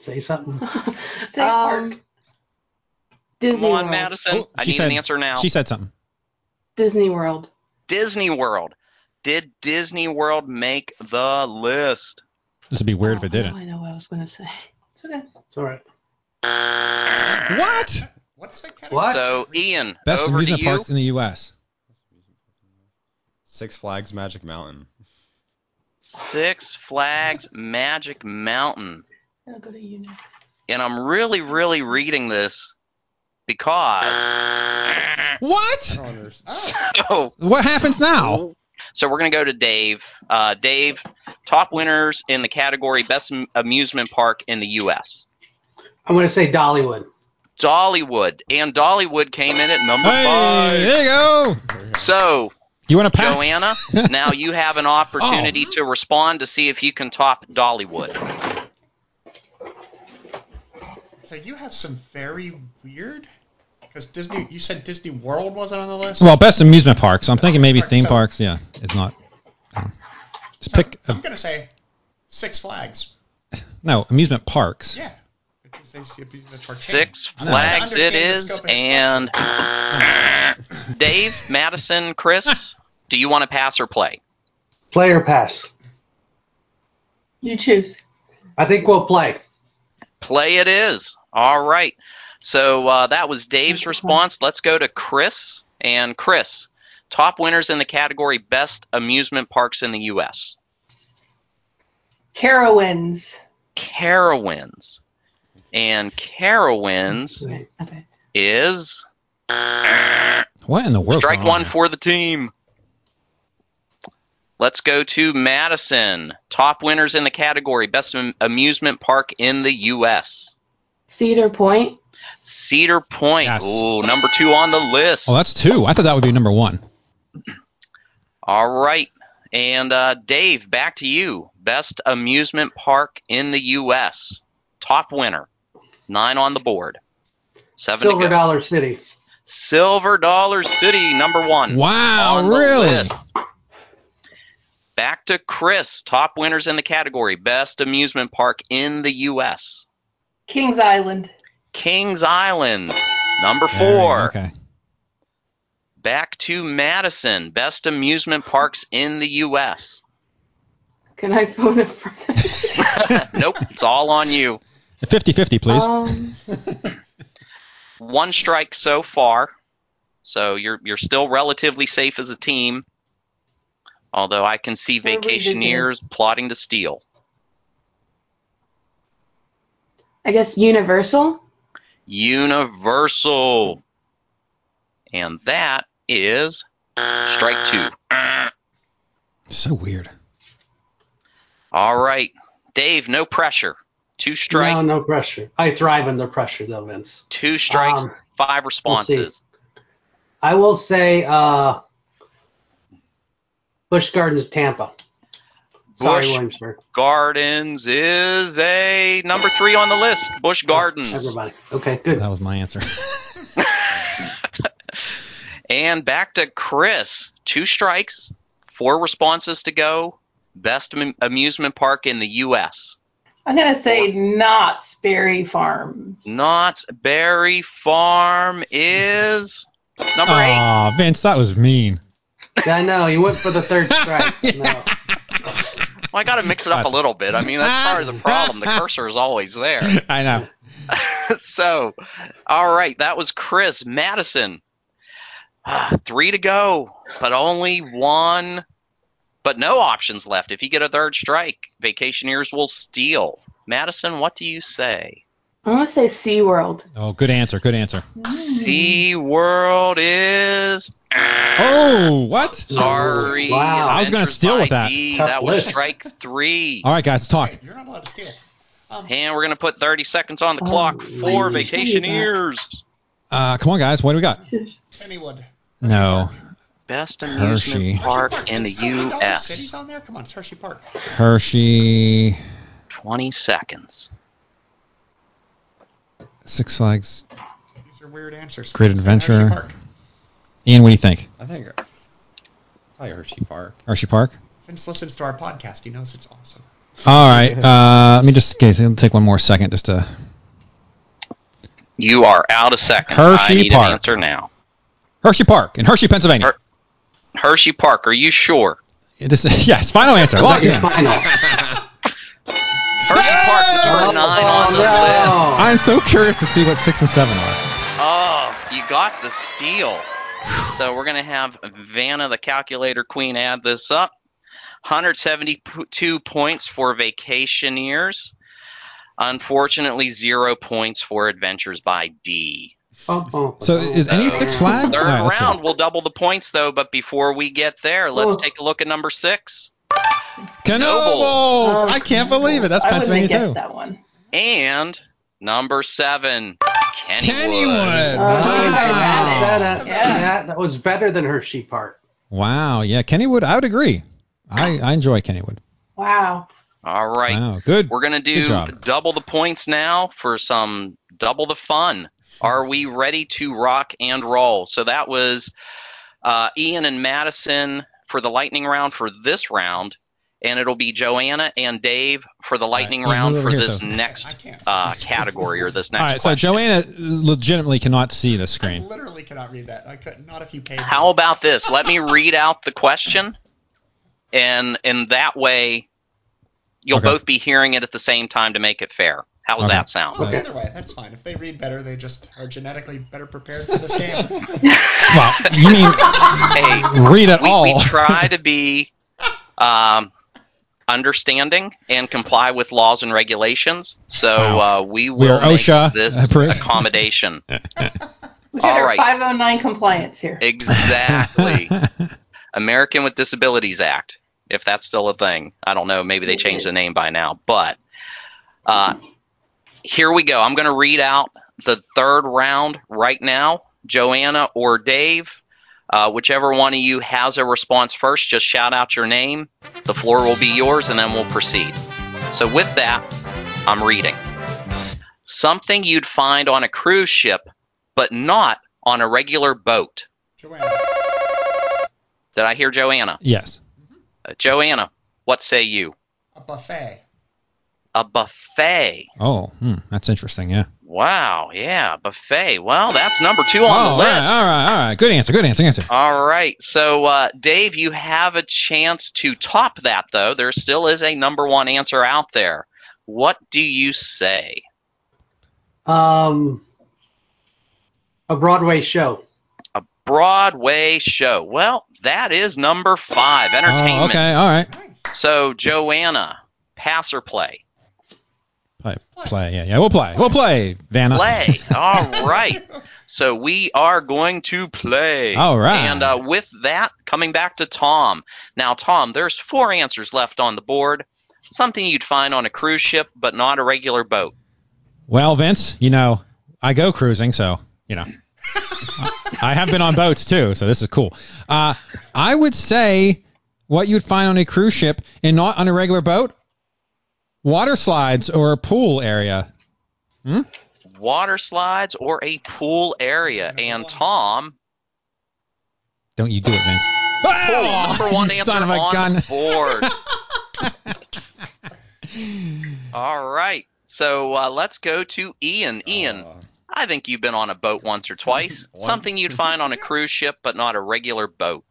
Speaker 7: Say something. [LAUGHS]
Speaker 6: Say um, Disney
Speaker 5: Come on,
Speaker 6: World.
Speaker 5: Madison.
Speaker 2: Oh,
Speaker 5: I
Speaker 2: she
Speaker 5: need
Speaker 2: said-
Speaker 5: an answer now.
Speaker 2: She said something.
Speaker 6: Disney World.
Speaker 5: Disney World. Did Disney World make the list?
Speaker 2: This would be weird if
Speaker 6: Oh,
Speaker 2: it didn't.
Speaker 6: I know what I was gonna say. It's okay.
Speaker 7: It's all right.
Speaker 2: What?
Speaker 8: What's the category?
Speaker 7: What?
Speaker 5: So, Ian,
Speaker 2: Best
Speaker 5: over to
Speaker 2: amusement
Speaker 5: you.
Speaker 2: parks in the U.S.
Speaker 3: Six Flags Magic Mountain.
Speaker 5: Six Flags Magic Mountain.
Speaker 6: I'll go to you next.
Speaker 5: And I'm really, really reading this because.
Speaker 2: What?
Speaker 5: So, [LAUGHS]
Speaker 2: What happens now?
Speaker 5: so we're going to go to Dave. Uh, Dave, top winners in the category Best Amusement Park in the U.S.
Speaker 7: I'm going to say Dollywood.
Speaker 5: Dollywood. And Dollywood came in at number
Speaker 2: Hey,
Speaker 5: five.
Speaker 2: there you go.
Speaker 5: So,
Speaker 2: You want to pass?
Speaker 5: Joanna, [LAUGHS] now you have an opportunity oh. to respond to see if you can top Dollywood.
Speaker 8: So you have some very weird. Because Disney, you said Disney World wasn't on the list.
Speaker 2: Well, best amusement parks. I'm thinking maybe
Speaker 8: Alright,
Speaker 2: theme
Speaker 8: so-
Speaker 2: parks. Yeah, it's not. Just
Speaker 8: So
Speaker 2: pick.
Speaker 8: I'm gonna say Six Flags.
Speaker 2: no, amusement parks.
Speaker 8: Yeah.
Speaker 5: Six flags it
Speaker 8: Understand the
Speaker 5: is.
Speaker 8: scope of his
Speaker 5: And Dave, Madison, Chris, do you want to pass or play?
Speaker 7: Play or pass?
Speaker 6: You choose.
Speaker 7: I think we'll play.
Speaker 5: Play it is. All right. So uh, that was Dave's response. Let's go to Chris. And Chris, top winners in the category Best Amusement Parks in the U.S.
Speaker 6: Carowinds.
Speaker 5: Carowinds. And Carowinds
Speaker 6: Okay. okay.
Speaker 5: is
Speaker 2: What in the world?
Speaker 5: strike one for the team. Let's go to Madison. Top winners in the category Best Amusement Park in the U.S.
Speaker 6: Cedar Point.
Speaker 5: Cedar Point.
Speaker 2: Yes.
Speaker 5: Ooh, number two on the list.
Speaker 2: Oh, that's two. I thought that would be number one. [CLEARS THROAT]
Speaker 5: All right. And uh, Dave, back to you. Best amusement park in the U.S. Top winner. Nine on the board. Seven
Speaker 7: Silver. Dollar City.
Speaker 5: Silver Dollar City, number one.
Speaker 2: Wow,
Speaker 5: on
Speaker 2: really?
Speaker 5: list. Back to Chris. Top winners in the category. Best amusement park in the U.S.
Speaker 6: Kings Island.
Speaker 5: Kings Island, number
Speaker 2: There you go.
Speaker 5: four.
Speaker 2: Okay.
Speaker 5: Back to Madison. Best amusement parks in the U.S.
Speaker 6: Can I phone a friend?
Speaker 5: nope, it's all on you.
Speaker 2: 50-50, please.
Speaker 6: Um, [LAUGHS]
Speaker 5: One strike so far, so you're you're still relatively safe as a team. Although I can see
Speaker 6: We're revisiting.
Speaker 5: plotting to steal.
Speaker 6: I guess Universal.
Speaker 5: Universal, and that is strike two.
Speaker 2: so weird.
Speaker 5: All right, Dave, no pressure. Two strikes,
Speaker 7: No, no pressure. I thrive under pressure, though, Vince.
Speaker 5: two strikes,
Speaker 7: Um,
Speaker 5: five
Speaker 7: we'll
Speaker 5: responses.
Speaker 7: I will say uh, Busch Gardens, Tampa. Sorry, Williamsburg.
Speaker 5: Gardens is a number three on the list. Busch Gardens.
Speaker 7: Everybody. Okay, good.
Speaker 2: That was my answer. [LAUGHS] [LAUGHS]
Speaker 5: And back to Chris. Two strikes, four responses to go. Best am- amusement park in the U.S.
Speaker 6: I'm gonna say Knott's Berry Farms.
Speaker 5: Knott's Berry Farm is number eight.
Speaker 2: Aw, Vince, that was mean.
Speaker 7: Yeah, I know. You went for the third [LAUGHS] strike. No.
Speaker 5: Well, I got to mix it up a little bit. I mean, that's part of the [LAUGHS] problem. The cursor is always there. [LAUGHS]
Speaker 2: I know.
Speaker 5: so, all right, that was Chris Madison. Ah, three to go, but only one, but no options left. If you get a third strike, Vacationeers will steal. Madison, what do you say?
Speaker 6: I'm gonna say SeaWorld.
Speaker 2: Oh, good answer. Good answer.
Speaker 5: Sea World is.
Speaker 2: Oh, what?
Speaker 5: Sorry.
Speaker 7: Wow.
Speaker 2: I was gonna steal
Speaker 5: by
Speaker 2: with that.
Speaker 7: Tough
Speaker 5: That was
Speaker 7: list.
Speaker 5: strike three.
Speaker 2: All right, guys, talk.
Speaker 8: Hey, you're not allowed to steal. Um,
Speaker 5: And we're going to put 30 seconds on the
Speaker 6: Oh,
Speaker 5: clock for Vacationeers.
Speaker 2: Uh, come on, guys. What do we got?
Speaker 8: Kennywood.
Speaker 2: No.
Speaker 5: Best
Speaker 2: Hershey.
Speaker 5: amusement park
Speaker 8: Hershey
Speaker 5: in the
Speaker 8: Is Hershey Dollar
Speaker 5: U.S.
Speaker 8: City's on there? Come on, it's Hershey Park.
Speaker 2: Hershey,
Speaker 5: 20 seconds.
Speaker 2: Six Flags.
Speaker 8: These are weird answers.
Speaker 2: Great
Speaker 8: Say
Speaker 2: Adventure.
Speaker 8: Hershey Park.
Speaker 2: Ian, what do you think?
Speaker 3: I think probably Hershey Park.
Speaker 2: Hershey Park.
Speaker 8: Vince listens to our podcast. He knows it's awesome.
Speaker 2: All right. Uh, let me just okay, so it'll take one more second just to.
Speaker 5: You are out of seconds. I
Speaker 2: Hershey
Speaker 5: need
Speaker 2: Park.
Speaker 5: an answer now.
Speaker 2: Hershey Park in Hershey, Pennsylvania.
Speaker 5: Her- Hershey Park, are you sure?
Speaker 2: This is, [LAUGHS] yes, final answer. Lock
Speaker 7: that
Speaker 2: it
Speaker 7: your
Speaker 2: in.
Speaker 7: final? [LAUGHS]
Speaker 5: Hershey Park is number
Speaker 7: Oh,
Speaker 5: nine on the list.
Speaker 2: I'm so curious to see what six and seven are.
Speaker 5: Oh, you got the steal. So we're going to have Vanna, the calculator queen, add this up. 172 points for Vacationeers. Unfortunately, zero points for Adventures by D.
Speaker 7: Oh, oh,
Speaker 2: So is any Six Flags?
Speaker 5: Third
Speaker 2: All right,
Speaker 5: round, we'll double the points though. But before we get there, let's
Speaker 7: Oh.
Speaker 5: take a look at number six.
Speaker 2: Knoebels.
Speaker 6: Oh,
Speaker 2: I can't believe it. That's
Speaker 6: I wouldn't
Speaker 2: Pennsylvania
Speaker 6: guessed
Speaker 2: too.
Speaker 6: that one.
Speaker 5: And number seven, Kennywood.
Speaker 2: Kennywood.
Speaker 6: Oh,
Speaker 7: Wow.
Speaker 6: wow.
Speaker 7: That,
Speaker 6: Yeah.
Speaker 7: that, that was better than Hershey Park.
Speaker 2: Wow. Yeah, Kennywood. I would agree. I, I enjoy Kennywood.
Speaker 6: Wow.
Speaker 5: All right.
Speaker 2: Wow. Good.
Speaker 5: We're going to do double the points now for some double the fun. Are we ready to rock and roll? So that was uh, Ian and Madison for the lightning round for this round, and it'll be Joanna and Dave for the lightning
Speaker 2: Ian,
Speaker 5: round for this
Speaker 2: so-
Speaker 5: next uh, category or this [LAUGHS] next
Speaker 2: All right. So. Joanna legitimately cannot see the
Speaker 8: I
Speaker 2: screen.
Speaker 8: literally cannot read that. I could not if you paid.
Speaker 5: How
Speaker 8: me.
Speaker 5: about this? Let me read out the question, and in that way, you'll
Speaker 2: Okay.
Speaker 5: both be hearing it at the same time to make it fair. How does
Speaker 2: Okay.
Speaker 5: that sound?
Speaker 8: Oh,
Speaker 7: Okay.
Speaker 8: Either way, that's fine. If they read better, they just are genetically better prepared for this game. [LAUGHS]
Speaker 2: Well, you mean
Speaker 5: Hey,
Speaker 2: read it
Speaker 5: we,
Speaker 2: all?
Speaker 5: we try to [LAUGHS] be um, understanding and comply with laws and regulations. So
Speaker 2: Wow.
Speaker 5: uh, we
Speaker 2: We
Speaker 5: will
Speaker 2: are
Speaker 5: make
Speaker 2: OSHA
Speaker 5: this
Speaker 2: approved.
Speaker 5: accommodation. [LAUGHS]
Speaker 6: We got our 509 compliance here.
Speaker 5: exactly. American with Disabilities Act, if that's still a thing. I don't know. Maybe they
Speaker 6: It
Speaker 5: changed the name by now. But uh, here we go. I'm going to read out the third round right now. Joanna or Dave, uh, whichever one of you has a response first, just shout out your name. The floor will be yours, and then we'll proceed. So, with that, I'm reading. Something you'd find on a cruise ship, but not on a regular boat.
Speaker 8: Joanna,
Speaker 5: Did I hear Joanna?
Speaker 2: yes.
Speaker 5: Uh, Joanna, what say you?
Speaker 8: a buffet.
Speaker 5: A buffet.
Speaker 2: Oh, hmm, that's interesting. Yeah.
Speaker 5: Wow, yeah, buffet. Well, that's number two on
Speaker 2: oh,
Speaker 5: the
Speaker 2: all
Speaker 5: list.
Speaker 2: right, all right, all right. Good answer. Good answer. Answer.
Speaker 5: All right. So, uh, Dave, you have a chance to top that, though. There still is a number one answer out there. What do you say?
Speaker 7: Um, a Broadway show.
Speaker 5: A Broadway show. Well, that is number five.
Speaker 2: Oh,
Speaker 5: Entertainment.
Speaker 2: okay. All right.
Speaker 5: So, Joanna, pass or play?
Speaker 2: Play. Play. Yeah. Yeah. We'll play. We'll play. Vanna.
Speaker 5: Play. All right. So we are going to play.
Speaker 2: All right.
Speaker 5: And uh, with that, coming back to Tom. Now, Tom, there's four answers left on the board. Something you'd find on a cruise ship, but not a regular boat.
Speaker 2: Well, Vince, you know, I go cruising, so you know, [LAUGHS] I have been on boats too, so this is cool. Uh, I would say what you'd find on a cruise ship and not on a regular boat: water slides or a pool area. Hmm?
Speaker 5: Water slides or a pool area. And Tom,
Speaker 2: Don't you do it, Vince? Oh,
Speaker 5: number one
Speaker 2: you
Speaker 5: answer
Speaker 2: son of a
Speaker 5: on
Speaker 2: gun.
Speaker 5: the board. [LAUGHS] All right. So uh, let's go to Ian. Ian,
Speaker 3: Uh,
Speaker 5: I think you've been on a boat once or twice. [LAUGHS]
Speaker 3: Once.
Speaker 5: Something you'd find on a [LAUGHS] cruise ship, but not a regular boat.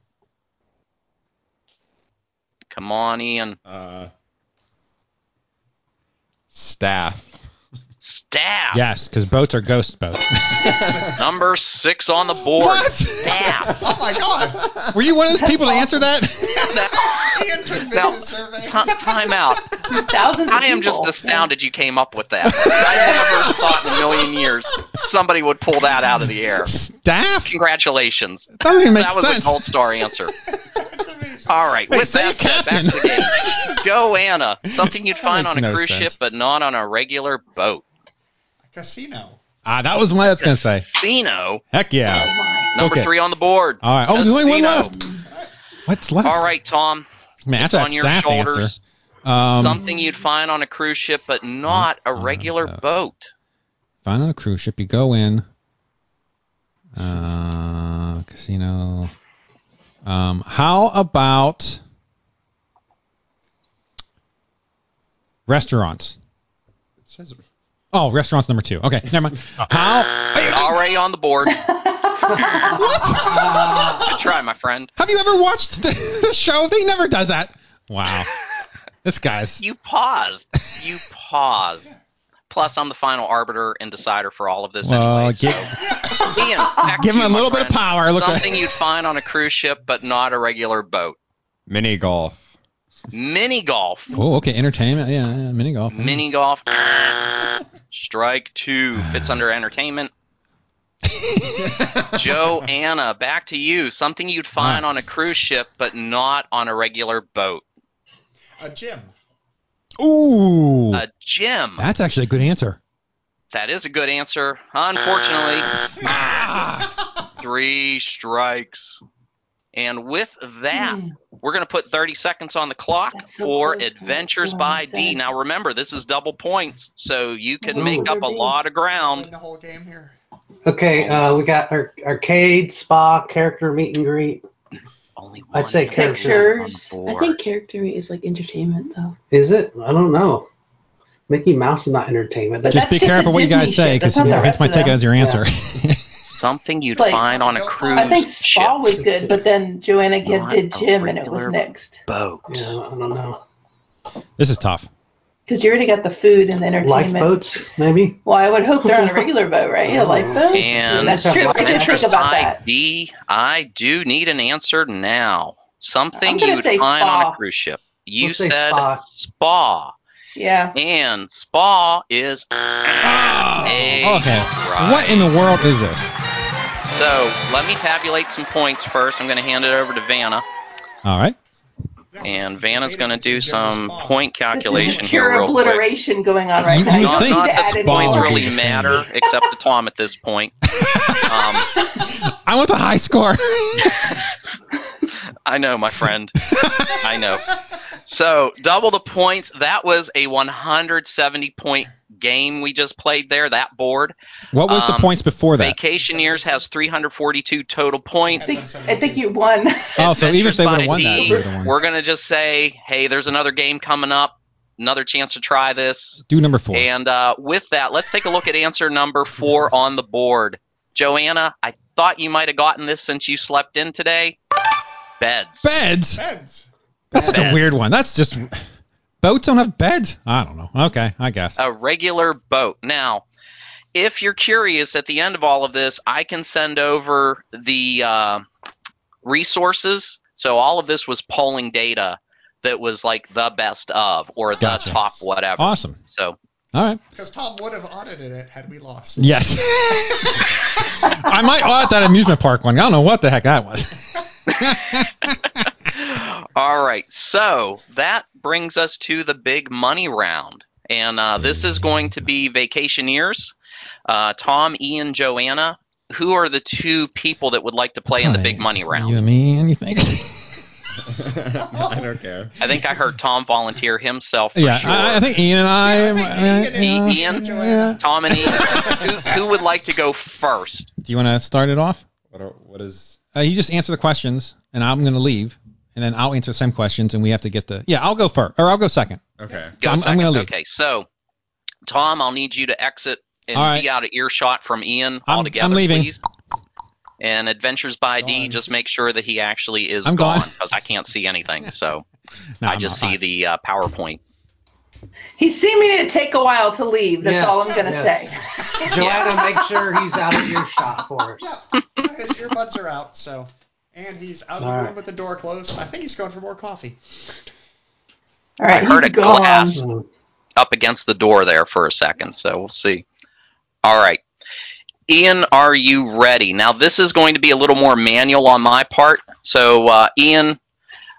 Speaker 5: Come on, Ian.
Speaker 3: uh, staff.
Speaker 5: Staff.
Speaker 2: Yes, because boats are ghost boats. [LAUGHS]
Speaker 5: Number six on the board.
Speaker 2: What?
Speaker 5: Staff. [LAUGHS]
Speaker 8: Oh my God!
Speaker 2: Were you one of those people to answer that? [LAUGHS]
Speaker 8: Ian took
Speaker 5: Now,
Speaker 8: survey.
Speaker 5: Ti- time out.
Speaker 6: Thousands
Speaker 5: I am just astounded you came up with that. I never thought in a million years somebody would pull that out of the air.
Speaker 2: Staff?
Speaker 5: Congratulations.
Speaker 2: Doesn't even make
Speaker 5: that was
Speaker 2: sense.
Speaker 5: a gold star answer.
Speaker 8: That's amazing.
Speaker 5: All right.
Speaker 2: Wait,
Speaker 5: with
Speaker 2: say
Speaker 5: that said, back to the [LAUGHS] game. Joanna, something you'd find on a
Speaker 2: no
Speaker 5: cruise
Speaker 2: sense.
Speaker 5: ship, but not on a regular boat.
Speaker 8: Casino.
Speaker 2: Ah, that was what I was gonna say.
Speaker 5: Casino.
Speaker 2: Heck yeah.
Speaker 6: Oh
Speaker 5: Number
Speaker 2: Okay.
Speaker 5: three on the board.
Speaker 2: All right. Oh, there's only one left. What's left?
Speaker 5: All right, Tom.
Speaker 2: Man,
Speaker 5: It's
Speaker 2: that's
Speaker 5: on your
Speaker 2: staff
Speaker 5: shoulders.
Speaker 2: Um,
Speaker 5: something you'd find on a cruise ship, but not a
Speaker 2: on a
Speaker 5: regular
Speaker 2: boat.
Speaker 5: boat.
Speaker 2: Find on a cruise ship. You go in. Uh, casino. Um, how about restaurants?
Speaker 3: It says
Speaker 2: Oh, restaurants number two. Okay, never mind. [LAUGHS] How?
Speaker 5: Already on the board. [LAUGHS]
Speaker 2: What?
Speaker 5: Good try, my friend.
Speaker 2: Have you ever watched the, the [LAUGHS] show? He never does that. Wow. This guy's.
Speaker 5: You paused. You paused. Plus, I'm the final arbiter and decider for all of this
Speaker 2: Well,
Speaker 5: anyway.
Speaker 2: gi-
Speaker 5: So, [LAUGHS] Ian, [LAUGHS]
Speaker 2: Give him a
Speaker 5: my
Speaker 2: little bit of power. Look.
Speaker 5: Something you'd find on a cruise ship, but not a regular boat.
Speaker 3: mini golf.
Speaker 5: Mini golf.
Speaker 2: Oh, okay. Entertainment. Yeah, yeah mini golf.
Speaker 5: Mini golf. Strike two. Fits under entertainment. [LAUGHS] Joe, Anna, back to you. Something you'd find on a cruise ship, but not on a regular boat.
Speaker 8: A gym.
Speaker 2: Ooh.
Speaker 5: A gym.
Speaker 2: That's actually a good answer.
Speaker 5: That is a good answer. Unfortunately, [LAUGHS] three strikes. And with that,
Speaker 6: Hmm.
Speaker 5: we're going to put 30 seconds on the clock
Speaker 6: That's so
Speaker 5: for
Speaker 6: close
Speaker 5: Adventures by
Speaker 6: said.
Speaker 5: D. Now remember, this is double points, so you can
Speaker 6: Ooh.
Speaker 5: make up a lot of ground.
Speaker 8: the whole game here.
Speaker 7: Okay, uh, we got our arcade, spa, character meet and greet.
Speaker 5: Only
Speaker 7: I'd say
Speaker 5: answer on.
Speaker 6: I think character is like entertainment though.
Speaker 7: Is it? I don't know. Mickey Mouse is not entertainment. That's
Speaker 2: Just be
Speaker 6: just
Speaker 2: careful
Speaker 6: a
Speaker 2: what you guys
Speaker 6: Disney
Speaker 2: say because
Speaker 6: That's not the
Speaker 2: Vince might take it as your answer. [LAUGHS]
Speaker 5: Something you'd
Speaker 6: Like-
Speaker 5: find on a cruise
Speaker 6: I think Spa
Speaker 5: ship
Speaker 6: was good, but then Joanna Gibb
Speaker 5: Not
Speaker 6: did
Speaker 5: a
Speaker 6: gym and it was next.
Speaker 5: boat.
Speaker 7: yeah, I don't know.
Speaker 2: this is tough.
Speaker 6: Because you already got the food and the entertainment.
Speaker 7: Lifeboats, maybe.
Speaker 6: Well, I would hope they're on a regular boat, right? A oh, lifeboat.
Speaker 5: And
Speaker 6: That's true. I did think about
Speaker 5: by
Speaker 6: that.
Speaker 5: D, I do need an answer now. Something you would
Speaker 6: say
Speaker 5: find on a cruise ship. You
Speaker 7: We'll
Speaker 5: said
Speaker 7: spa.
Speaker 5: spa.
Speaker 6: Yeah.
Speaker 5: And spa is a
Speaker 2: Oh, Okay.
Speaker 5: right.
Speaker 2: What in the world is this?
Speaker 5: So let me tabulate some points first. I'm going to hand it over to Vanna,
Speaker 2: All right.
Speaker 8: Yeah,
Speaker 5: and Vanna's going to do
Speaker 8: between gym
Speaker 5: some
Speaker 8: and spa.
Speaker 5: point
Speaker 6: This
Speaker 5: calculation
Speaker 6: is
Speaker 5: here,
Speaker 6: pure
Speaker 5: real quick.
Speaker 6: obliteration going on right
Speaker 2: You-
Speaker 6: now.
Speaker 2: you
Speaker 6: You don't
Speaker 5: Not,
Speaker 2: think
Speaker 5: not
Speaker 6: need to
Speaker 5: that the points
Speaker 6: more.
Speaker 2: would be
Speaker 5: really matter, except to Tom at this point. [LAUGHS] Um,
Speaker 2: I want the high score. [LAUGHS]
Speaker 5: I know, my friend. I know. So double the points. That was a 170 point game we just played there. That board.
Speaker 2: what was the
Speaker 5: Um,
Speaker 2: points before that?
Speaker 5: Vacationeers has 342 total points.
Speaker 6: I think, I think you won.
Speaker 2: Oh, so even if they would have won
Speaker 5: by
Speaker 2: that,
Speaker 5: D,
Speaker 2: they won.
Speaker 5: we're gonna just say, hey, there's another game coming up. Another chance to try this.
Speaker 2: Do number four.
Speaker 5: And uh, with that, let's take a look at answer number four on the board. Joanna, I thought you might have gotten this since you slept in today. Beds.
Speaker 2: Beds.
Speaker 8: Beds.
Speaker 2: That's such a
Speaker 5: Beds.
Speaker 2: weird one. That's just boats don't have beds. I don't know. Okay, I guess.
Speaker 5: a regular boat. Now, if you're curious, at the end of all of this, I can send over the uh, resources. So all of this was polling data that was like the best of or the
Speaker 2: Gotcha.
Speaker 5: top whatever.
Speaker 2: Awesome.
Speaker 5: So
Speaker 2: All right.
Speaker 8: Because Tom would have audited it had we lost.
Speaker 2: Yes. [LAUGHS] I might audit that amusement park one. I don't know what the heck that was. [LAUGHS]
Speaker 5: all right. So that brings us to the big money round. And uh, this is going to be vacationeers. Uh, Tom, Ian, Joanna. Who are the two people that would like to play in the big money round?
Speaker 2: You and me, and you think? [LAUGHS] [LAUGHS]
Speaker 3: I don't care.
Speaker 5: I think I heard Tom volunteer himself for
Speaker 2: yeah,
Speaker 5: sure.
Speaker 2: I, I think Ian and I.
Speaker 8: Yeah, I think
Speaker 2: uh,
Speaker 8: Ian and
Speaker 2: you
Speaker 5: Ian,
Speaker 2: yeah.
Speaker 5: Tom and Ian. [LAUGHS] who, who would like to go first?
Speaker 2: Do you want to start it off?
Speaker 3: What, are, what is
Speaker 2: uh, you just answer the questions, and I'm going to leave, and then I'll answer the same questions, and we have to get the. Yeah, I'll go first, or I'll go second.
Speaker 3: Okay.
Speaker 2: So
Speaker 5: Go
Speaker 2: I'm- I'm gonna leave.
Speaker 5: Okay, so Tom, I'll need you to exit and
Speaker 2: All right.
Speaker 5: be out of earshot from Ian
Speaker 2: I'm-
Speaker 5: altogether,
Speaker 2: I'm leaving.
Speaker 5: please. And Adventures by D, just make sure that he actually is
Speaker 2: I'm gone.
Speaker 5: gone because I can't see anything. So [LAUGHS]
Speaker 2: No,
Speaker 5: I
Speaker 2: I'm
Speaker 5: just
Speaker 2: not.
Speaker 5: see the uh, PowerPoint.
Speaker 6: He's seeming to take a while to leave. That's
Speaker 7: Yes,
Speaker 6: all I'm gonna
Speaker 7: yes.
Speaker 6: say. [LAUGHS]
Speaker 7: Joanna, make sure he's out of earshot for us.
Speaker 8: Yeah, his earbuds are out, so. And he's out of the
Speaker 7: All
Speaker 8: room
Speaker 7: right.
Speaker 8: with the door closed. I think he's going for more coffee.
Speaker 6: All right,
Speaker 5: I heard a
Speaker 6: gone.
Speaker 5: glass. Up against the door there for a second, so we'll see. All right. Ian, are you ready? Now, this is going to be a little more manual on my part. So, uh, Ian,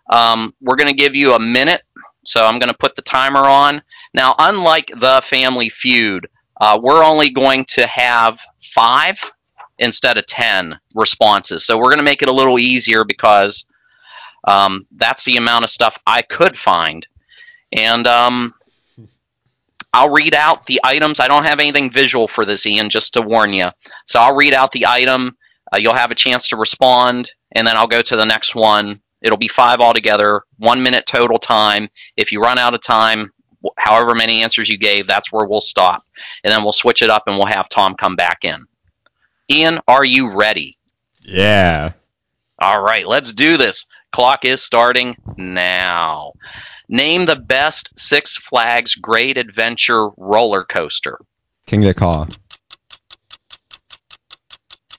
Speaker 5: um, we're going to give you a minute. So, I'm going to put the timer on. Now, unlike the Family Feud, uh, we're only going to have five instead of 10 responses. So, we're going to make it a little easier because um, that's the amount of stuff I could find. And um, I'll read out the items. I don't have anything visual for this, Ian, just to warn you. So I'll read out the item. Uh, you'll have a chance to respond, and then I'll go to the next one. It'll be five altogether, one minute total time. If you run out of time, however many answers you gave, that's where we'll stop. And then we'll switch it up and we'll have Tom come back in. Ian, are you ready?
Speaker 3: Yeah.
Speaker 5: All right, let's do this. Clock is starting now. Name the best Six Flags Great Adventure roller coaster.
Speaker 3: Kingda Ka.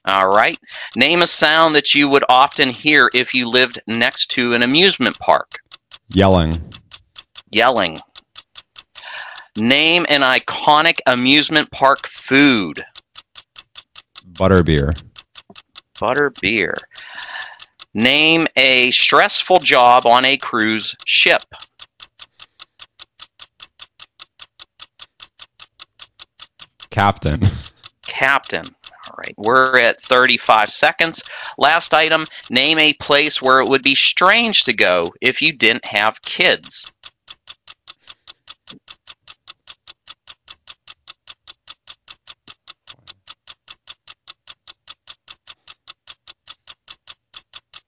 Speaker 5: All right. Name a sound that you would often hear if you lived next to an amusement park.
Speaker 3: Yelling.
Speaker 5: Yelling. Name an iconic amusement park food.
Speaker 3: Butterbeer.
Speaker 5: Butter beer. Name a stressful job on a cruise ship.
Speaker 3: Captain.
Speaker 5: Captain. All right, we're at 35 seconds. Last item name a place where it would be strange to go if you didn't have kids.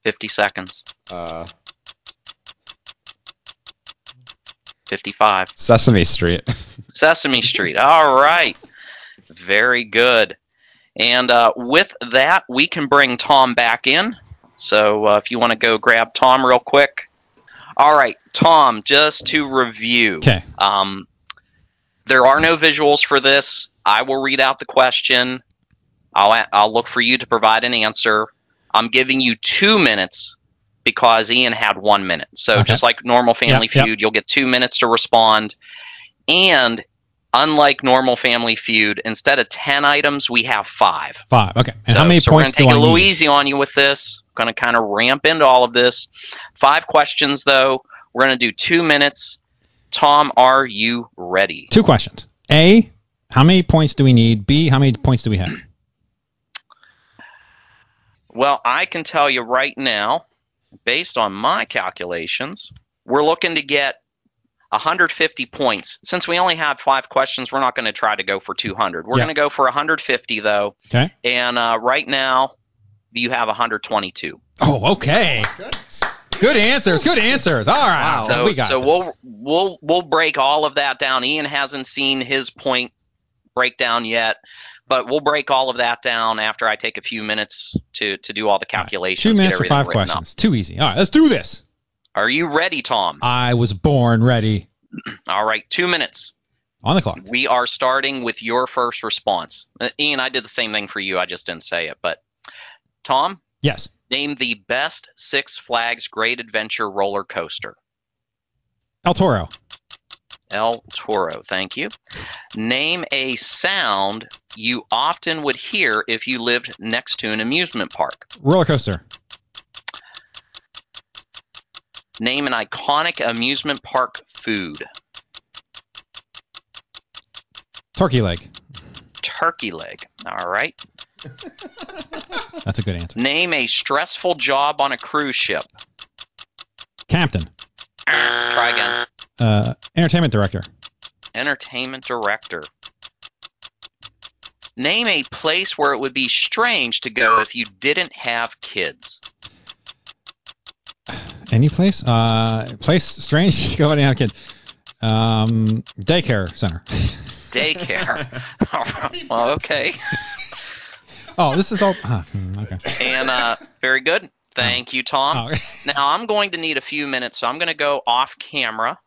Speaker 5: Fifty seconds.
Speaker 3: Uh,
Speaker 5: Fifty-five.
Speaker 3: Sesame Street.
Speaker 5: Sesame Street. All right. Very good. And uh, with that, we can bring Tom back in. So uh, if you want to go grab Tom real quick. All right, Tom, just to review.
Speaker 2: Okay.
Speaker 5: Um, there are no visuals for this. I will read out the question. I'll, I'll look for you to provide an answer. I'm giving you two minutes because Ian had one minute. So
Speaker 2: Okay.
Speaker 5: just like normal Family
Speaker 2: Yep, yep.
Speaker 5: Feud, you'll get two minutes to respond. And unlike normal Family Feud, instead of 10 items, we have five.
Speaker 2: Five. Okay. And
Speaker 5: so,
Speaker 2: how many
Speaker 5: so
Speaker 2: points
Speaker 5: we're going to take it a little
Speaker 2: need?
Speaker 5: easy on you with this. Going to kind of ramp into all of this. Five questions, though. We're going to do two minutes. Tom, are you ready?
Speaker 2: Two questions. A, how many points do we need? B, how many points do we have?
Speaker 5: Well, I can tell you right now, based on my calculations, we're looking to get 150 points. Since we only have five questions, we're not going to try to go for 200. We're
Speaker 2: Yeah.
Speaker 5: going to go for 150, though.
Speaker 2: Okay.
Speaker 5: And uh, right now, you have 122.
Speaker 2: Oh, okay.
Speaker 8: Goodness.
Speaker 2: Good answers. Good answers. All right.
Speaker 5: So,
Speaker 2: we got
Speaker 5: so
Speaker 2: this.
Speaker 5: we'll we'll we'll break all of that down. Ian hasn't seen his point breakdown yet, but we'll break all of that down after I take a few minutes to to do all the calculations.
Speaker 2: Two
Speaker 5: get
Speaker 2: minutes for five
Speaker 5: written up.
Speaker 2: questions. Too easy. All right, let's do this.
Speaker 5: Are you ready, Tom?
Speaker 2: I was born ready. [CLEARS THROAT]
Speaker 5: All right, two minutes.
Speaker 2: On the clock.
Speaker 5: We are starting with your first response. Uh, Ian, I did the same thing for you. I just didn't say it. But Tom,
Speaker 2: Yes.
Speaker 5: name the best Six Flags Great Adventure roller coaster.
Speaker 2: El Toro.
Speaker 5: El Toro, thank you. Name a sound you often would hear if you lived next to an amusement park.
Speaker 2: Roller coaster.
Speaker 5: Name an iconic amusement park food.
Speaker 2: Turkey leg.
Speaker 5: Turkey leg. All right. [LAUGHS]
Speaker 2: That's a good answer.
Speaker 5: Name a stressful job on a cruise ship.
Speaker 2: Captain.
Speaker 5: Try again.
Speaker 2: Uh, entertainment director.
Speaker 5: Entertainment director. Name a place where it would be strange to go if you didn't have kids.
Speaker 2: Any place? Uh, place strange. [LAUGHS] Go ahead kid. Um, daycare center.
Speaker 5: Daycare. [LAUGHS] [LAUGHS] well, okay.
Speaker 2: Oh, this is all. Uh, hmm, okay.
Speaker 5: And uh, very good. Thank you, Tom.
Speaker 2: Oh,
Speaker 5: Now I'm going to need a few minutes, so I'm going to go off camera.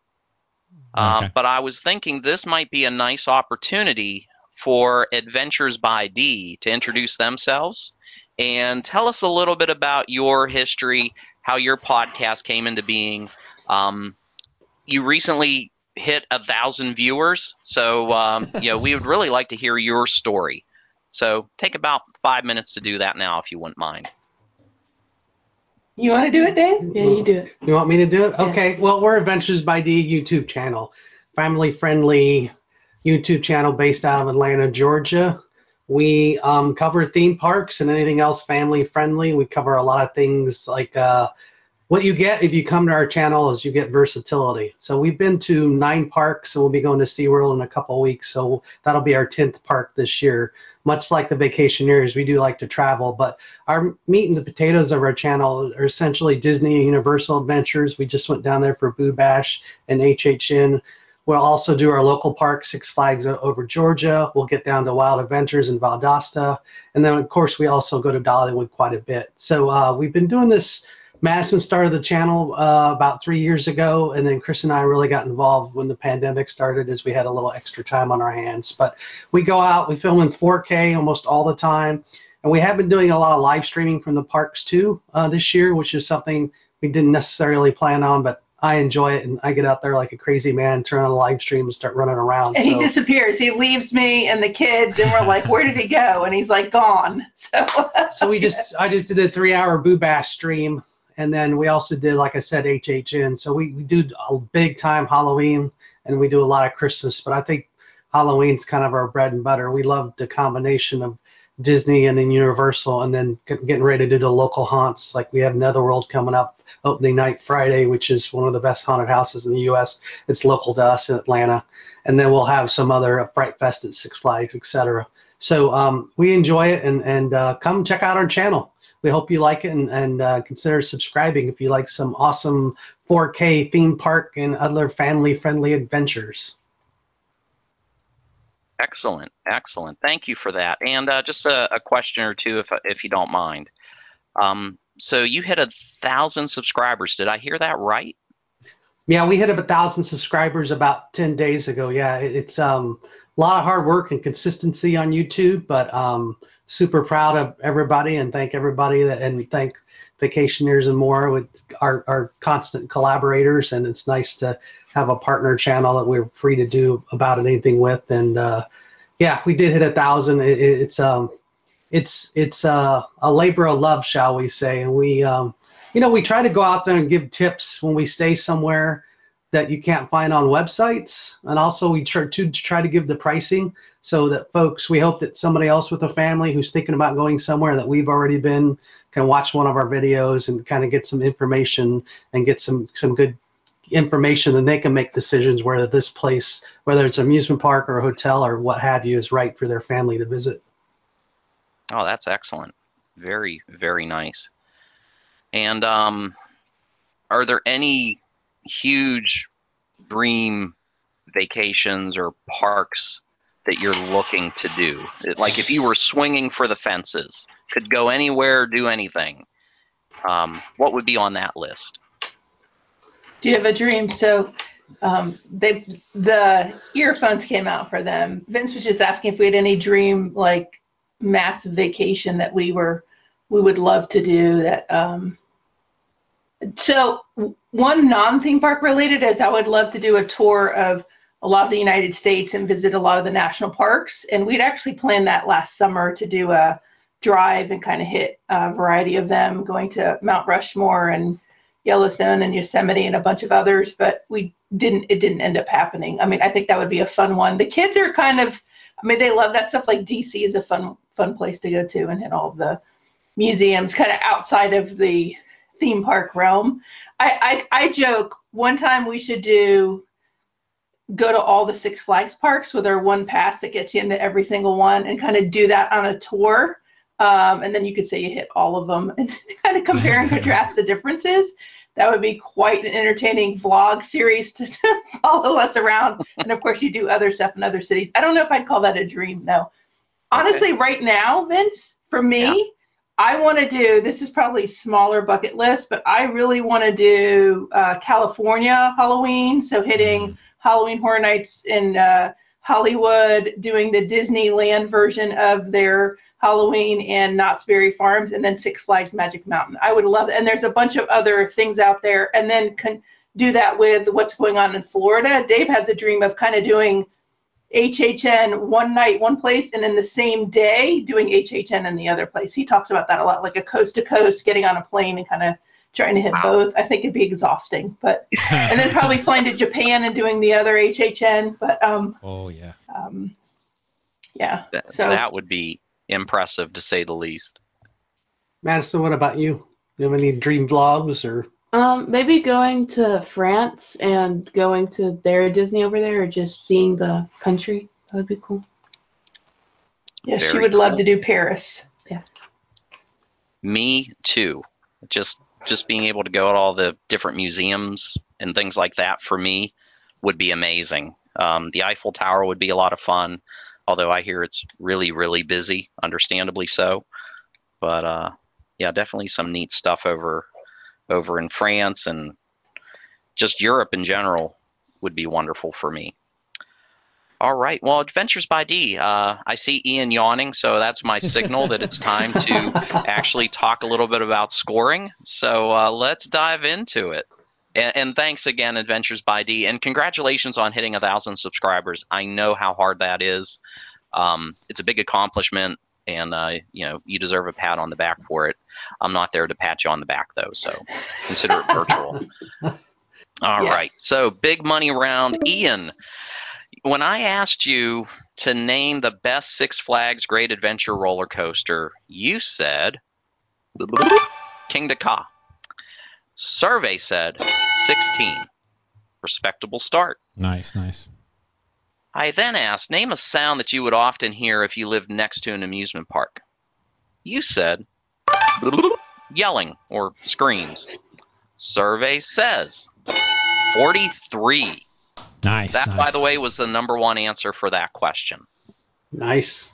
Speaker 5: Um,
Speaker 2: Okay.
Speaker 5: But I was thinking this might be a nice opportunity for Adventures by D to introduce themselves and tell us a little bit about your history, how your podcast came into being. Um, you recently hit a thousand viewers, so um, [LAUGHS] you know we would really like to hear your story. So take about five minutes to do that now, if you wouldn't mind.
Speaker 9: You want to do it, Dave?
Speaker 6: Yeah, you do it.
Speaker 7: You want me to do it? Okay. Well, we're Adventures by D YouTube channel, family friendly YouTube channel based out of Atlanta, Georgia. We um, cover theme parks and anything else family friendly. We cover a lot of things like uh, what you get if you come to our channel is you get versatility. So we've been to nine parks and we'll be going to SeaWorld in a couple weeks. So that'll be our 10th park this year. Much like the Vacationeers, we do like to travel, but our meat and the potatoes of our channel are essentially Disney and Universal adventures. We just went down there for Boo Bash and HHN. We'll also do our local park, Six Flags over Georgia. We'll get down to Wild Adventures in Valdosta. And then, of course, we also go to Dollywood quite a bit. So uh, we've been doing this. Madison started the channel uh, about three years ago, and then Chris and I really got involved when the pandemic started as we had a little extra time on our hands. But we go out, we film in 4K almost all the time. And we have been doing a lot of live streaming from the parks too uh, this year, which is something we didn't necessarily plan on, but I enjoy it. And I get out there like a crazy man, turn on a live stream and start running around.
Speaker 9: And
Speaker 7: so,
Speaker 9: he disappears. He leaves me and the kids, and we're like, "Where did he go?" And he's like, "Gone." [LAUGHS] So.
Speaker 7: so we just, I just did a three hour Boo Bash stream. And then we also did, like I said, HHN. So we, we do a big time Halloween and we do a lot of Christmas. But I think Halloween's kind of our bread and butter. We love the combination of Disney and then Universal, and then getting ready to do the local haunts. Like we have Netherworld coming up opening night Friday, which is one of the best haunted houses in the U.S. It's local to us in Atlanta, and then we'll have some other uh, Fright Fest at Six Flags, etc. So um, we enjoy it, and and uh, come check out our channel. We hope you like it, and, and uh, consider subscribing if you like some awesome 4K theme park and other family-friendly adventures.
Speaker 5: Excellent, excellent. Thank you for that. And uh, just a, a question or two, if if you don't mind. Um, so you hit a thousand subscribers. Did I hear that right?
Speaker 7: Yeah, we hit up a thousand subscribers about ten days ago. Yeah, it's um, a lot of hard work and consistency on YouTube, but um, super proud of everybody and thank everybody that, and thank Vacationeers and more with our, our constant collaborators. And it's nice to have a partner channel that we're free to do about anything with. And uh, yeah, we did hit a thousand. It, it- it's um, it's it's uh, a labor of love, shall we say? And we um, you know, we try to go out there and give tips when we stay somewhere that you can't find on websites, and also we try to try to give the pricing so that folks. We hope that somebody else with a family who's thinking about going somewhere that we've already been can watch one of our videos and kind of get some information and get some some good information, and they can make decisions whether this place, whether it's an amusement park or a hotel or what have you, is right for their family to visit.
Speaker 5: Oh, that's excellent. Very, very nice. And um, are there any huge dream vacations or parks that you're looking to do? Like if you were swinging for the fences, could go anywhere, do anything. Um, what would be on that list?
Speaker 9: Do you have a dream? So um, they the earphones came out for them. Vince was just asking if we had any dream like massive vacation that we were we would love to do that um, so one non-theme park related is I would love to do a tour of a lot of the United States and visit a lot of the national parks. And we'd actually planned that last summer to do a drive and kind of hit a variety of them, going to Mount Rushmore and Yellowstone and Yosemite and a bunch of others. But we didn't. It didn't end up happening. I mean, I think that would be a fun one. The kids are kind of. I mean, they love that stuff. Like DC is a fun fun place to go to and hit all of the museums, kind of outside of the theme park realm. I, I I joke one time we should do go to all the Six Flags parks with our one pass that gets you into every single one and kind of do that on a tour. Um, and then you could say you hit all of them and [LAUGHS] kind of compare and [LAUGHS] contrast the differences. That would be quite an entertaining vlog series to, [LAUGHS] to follow us around. And of course, you do other stuff in other cities. I don't know if I'd call that a dream, though. Honestly, right now, Vince, for me,
Speaker 5: Yeah.
Speaker 9: I want to do this is probably smaller bucket list, but I really want to do uh, California Halloween. So hitting Halloween Horror Nights in uh, Hollywood, doing the Disneyland version of their Halloween in Knott's Berry Farms, and then Six Flags Magic Mountain. I would love. And there's a bunch of other things out there. And then con- do that with what's going on in Florida. Dave has a dream of kind of doing HHN one night, one place, and in the same day doing HHN in the other place. He talks about that a lot, like a coast to coast, getting on a plane and kind of trying to hit
Speaker 5: Wow.
Speaker 9: both. I think it'd be exhausting, but and then probably [LAUGHS] flying to Japan and doing the other HHN. But um,
Speaker 2: Oh yeah.
Speaker 9: um, yeah.
Speaker 5: That,
Speaker 9: So
Speaker 5: that would be impressive to say the least.
Speaker 7: Madison, what about you? Do you have any dream vlogs or?
Speaker 6: Um, maybe going to France and going to their Disney over there, or just seeing the country. That would be cool.
Speaker 9: yeah, she
Speaker 5: Very
Speaker 9: would love to do Paris. Yeah.
Speaker 5: Me too. Just just being able to go to all the different museums and things like that for me would be amazing. Um, the Eiffel Tower would be a lot of fun, although I hear it's really really busy, understandably so. But uh, yeah, definitely some neat stuff over over in France and just Europe in general would be wonderful for me. All right. Well, Adventures by D. Uh, I see Ian yawning, so that's my signal that it's time to [LAUGHS] actually talk a little bit about scoring. So uh, let's dive into it. And, and thanks again, Adventures by D. And congratulations on hitting a thousand subscribers. I know how hard that is. Um, it's a big accomplishment, and uh, you know you deserve a pat on the back for it. I'm not there to pat you on the back though, so consider it virtual. [LAUGHS] All
Speaker 9: Yes.
Speaker 5: right. So big money round, Ian. When I asked you to name the best Six Flags Great Adventure roller coaster, you said Kingda Ka. Survey said 16. Respectable start.
Speaker 2: Nice, nice.
Speaker 5: I then asked, name a sound that you would often hear if you lived next to an amusement park. You said yelling or screams. Survey says 43.
Speaker 2: Nice.
Speaker 5: That,
Speaker 2: nice.
Speaker 5: by the way, was the number one answer for that question.
Speaker 7: Nice.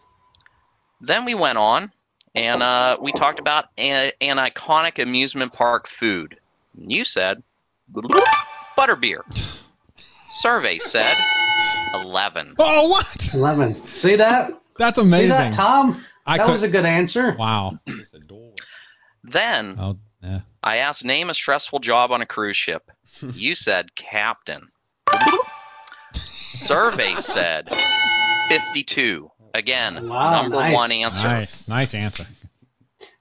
Speaker 5: Then we went on and uh, we talked about a, an iconic amusement park food. You said butterbeer. Survey said 11.
Speaker 2: Oh, what?
Speaker 7: 11. See that?
Speaker 2: That's amazing.
Speaker 7: See
Speaker 2: amazing.
Speaker 7: that, Tom?
Speaker 2: I
Speaker 7: that
Speaker 2: could-
Speaker 7: was a good answer.
Speaker 2: Wow.
Speaker 5: Then
Speaker 2: Oh, yeah.
Speaker 5: I asked, name a stressful job on a cruise ship. [LAUGHS] You said captain. Survey said 52. Again,
Speaker 7: Wow,
Speaker 5: number
Speaker 7: nice.
Speaker 5: one answer.
Speaker 2: Nice, nice answer.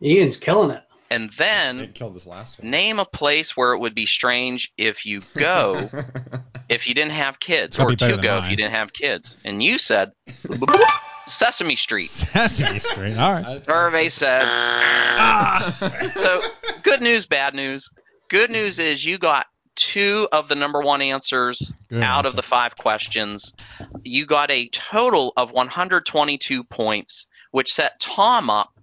Speaker 7: Ian's killing it.
Speaker 5: And then
Speaker 3: killed this last one.
Speaker 5: name a place where it would be strange if you go [LAUGHS] if you didn't have kids,
Speaker 2: Gotta
Speaker 5: or
Speaker 2: be better
Speaker 5: go if you didn't have kids. And you said Sesame Street.
Speaker 2: Sesame [LAUGHS] Street. All right.
Speaker 5: Survey said. Ah. so good news, bad news. Good news is you got two of the number one answers
Speaker 2: Good
Speaker 5: out of the five questions. You got a total of 122 points, which set Tom up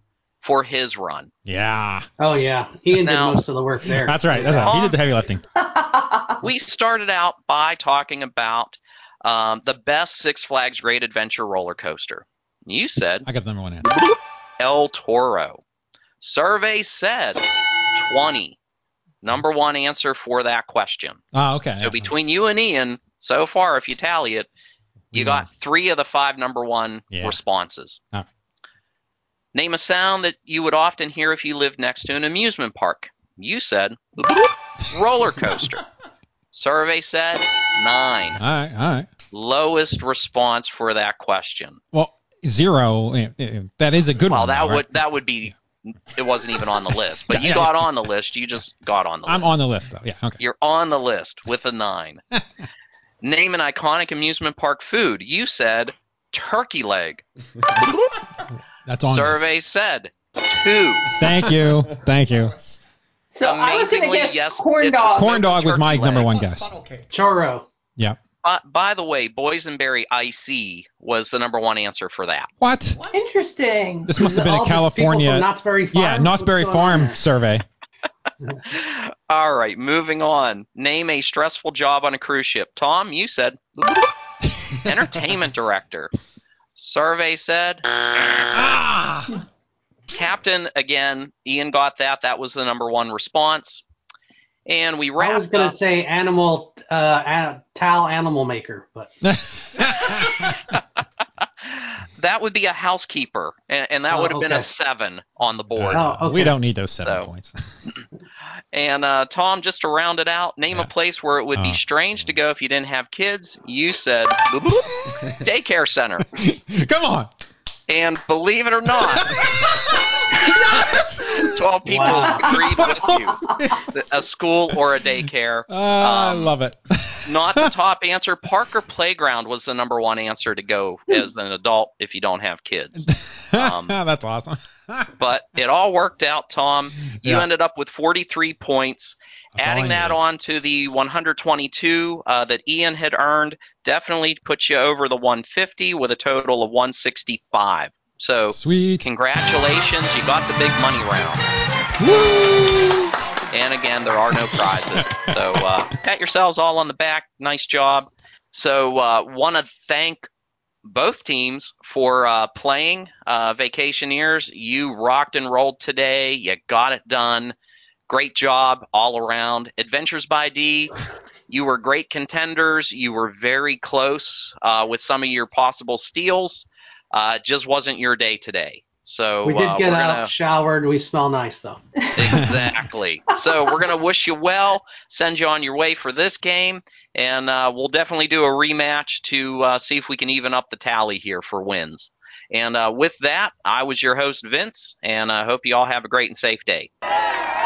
Speaker 5: for his run.
Speaker 2: Yeah.
Speaker 7: Oh, yeah. Ian
Speaker 5: Now-
Speaker 7: did most of the work there.
Speaker 2: That's right. That's right. He did the heavy lifting. [LAUGHS]
Speaker 5: we started out by talking about um, the best Six Flags Great Adventure roller coaster. You said
Speaker 2: I got the number one answer.
Speaker 5: El Toro. Survey said 20. Number one answer for that question.
Speaker 2: Oh, okay.
Speaker 5: So between you and Ian, so far, if you tally it, you
Speaker 2: We
Speaker 5: got three of the five number one
Speaker 2: Yeah.
Speaker 5: responses.
Speaker 2: All right.
Speaker 5: Name a sound that you would often hear if you lived next to an amusement park. You said roller coaster. [LAUGHS] Survey said nine.
Speaker 2: All right. All right.
Speaker 5: Lowest response for that question.
Speaker 2: Well, zero. eh, eh, That is a good
Speaker 5: Well,
Speaker 2: one.
Speaker 5: that
Speaker 2: though, right?
Speaker 5: would that would be. It wasn't even on the list, but [LAUGHS] you
Speaker 2: Yeah.
Speaker 5: got on the list. You just got on the
Speaker 2: I'm
Speaker 5: list.
Speaker 2: on the list though. Yeah. Okay.
Speaker 5: You're on the list with a nine. [LAUGHS] Name an iconic amusement park food. You said turkey leg.
Speaker 2: That's on. this.
Speaker 5: Survey said two.
Speaker 2: Thank you. Thank you.
Speaker 9: So I was going to guess
Speaker 5: yes,
Speaker 9: corn dog.
Speaker 2: Corn dog was my
Speaker 5: turkey
Speaker 2: number one guess.
Speaker 8: Funnel cake.
Speaker 7: Churro.
Speaker 2: Yeah.
Speaker 5: by, by the way, boysenberry icy was the number one answer for that.
Speaker 2: What?
Speaker 9: Interesting.
Speaker 2: This must have been a California.
Speaker 7: from Knott's Berry Farm?
Speaker 2: yeah, Knott's Berry
Speaker 7: going on
Speaker 2: Farm survey. [LAUGHS]
Speaker 5: All right, moving on. Name a stressful job on a cruise ship. Tom, you said [LAUGHS] entertainment director. Survey said
Speaker 2: Ah!
Speaker 5: captain again. Ian got that. That was the number one response. And we
Speaker 7: I was gonna say animal uh, a- towel animal maker, but [LAUGHS]
Speaker 5: that would be a housekeeper, and, and that
Speaker 7: Oh,
Speaker 5: would have been a seven on the board.
Speaker 7: oh, okay.
Speaker 2: We don't need those seven
Speaker 5: So-
Speaker 2: points.
Speaker 5: And uh, Tom, just to round it out, name
Speaker 2: Yeah.
Speaker 5: a place where it would
Speaker 2: Oh.
Speaker 5: be strange to go if you didn't have kids. You said [LAUGHS] daycare center, [LAUGHS]
Speaker 2: Come on.
Speaker 5: and believe it or not, [LAUGHS] twelve people
Speaker 7: Wow.
Speaker 5: agreed with you. A school or a daycare.
Speaker 2: Uh, I
Speaker 5: Um,
Speaker 2: love it.
Speaker 5: Not the top answer. Parker playground was the number one answer to go as an adult if you don't have kids. Um, [LAUGHS]
Speaker 2: That's awesome. [LAUGHS]
Speaker 5: But it all worked out, Tom. You
Speaker 2: Yeah.
Speaker 5: ended up with 43 points.
Speaker 2: That's
Speaker 5: Adding that on to the 122 uh, that Ian had earned definitely puts you over the 150 with a total of 165. So
Speaker 2: Sweet.
Speaker 5: congratulations, you got the big money round.
Speaker 2: Woo!
Speaker 5: And again, there are no prizes. [LAUGHS] So uh, pat yourselves all on the back. Nice job. So uh, want to thank both teams for uh, playing. Uh, Vacationeers, you rocked and rolled today. You got it done. Great job all around. Adventures by D, you were great contenders. You were very close uh, with some of your possible steals. Uh, just wasn't your day today. So
Speaker 7: we did
Speaker 5: uh,
Speaker 7: get out,
Speaker 5: gonna
Speaker 7: showered. We smell nice though.
Speaker 5: exactly. so we're gonna wish you well, send you on your way for this game, and uh, we'll definitely do a rematch to uh, see if we can even up the tally here for wins. And uh, with that, I was your host Vince, and I hope you all have a great and safe day.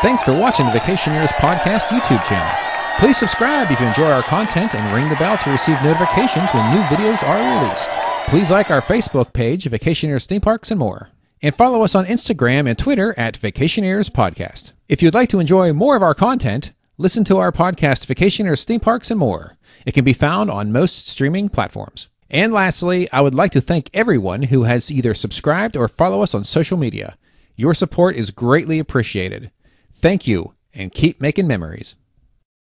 Speaker 2: Thanks for watching the Vacationeers Podcast YouTube channel. Please subscribe if you enjoy our content and ring the bell to receive notifications when new videos are released. Please like our Facebook page, Vacationeers Theme Parks and More. And follow us on Instagram and Twitter at Vacationeers Podcast. If you'd like to enjoy more of our content, listen to our podcast, Vacationeers Theme Parks and More. It can be found on most streaming platforms. And lastly, I would like to thank everyone who has either subscribed or follow us on social media. Your support is greatly appreciated. Thank you, and keep making memories.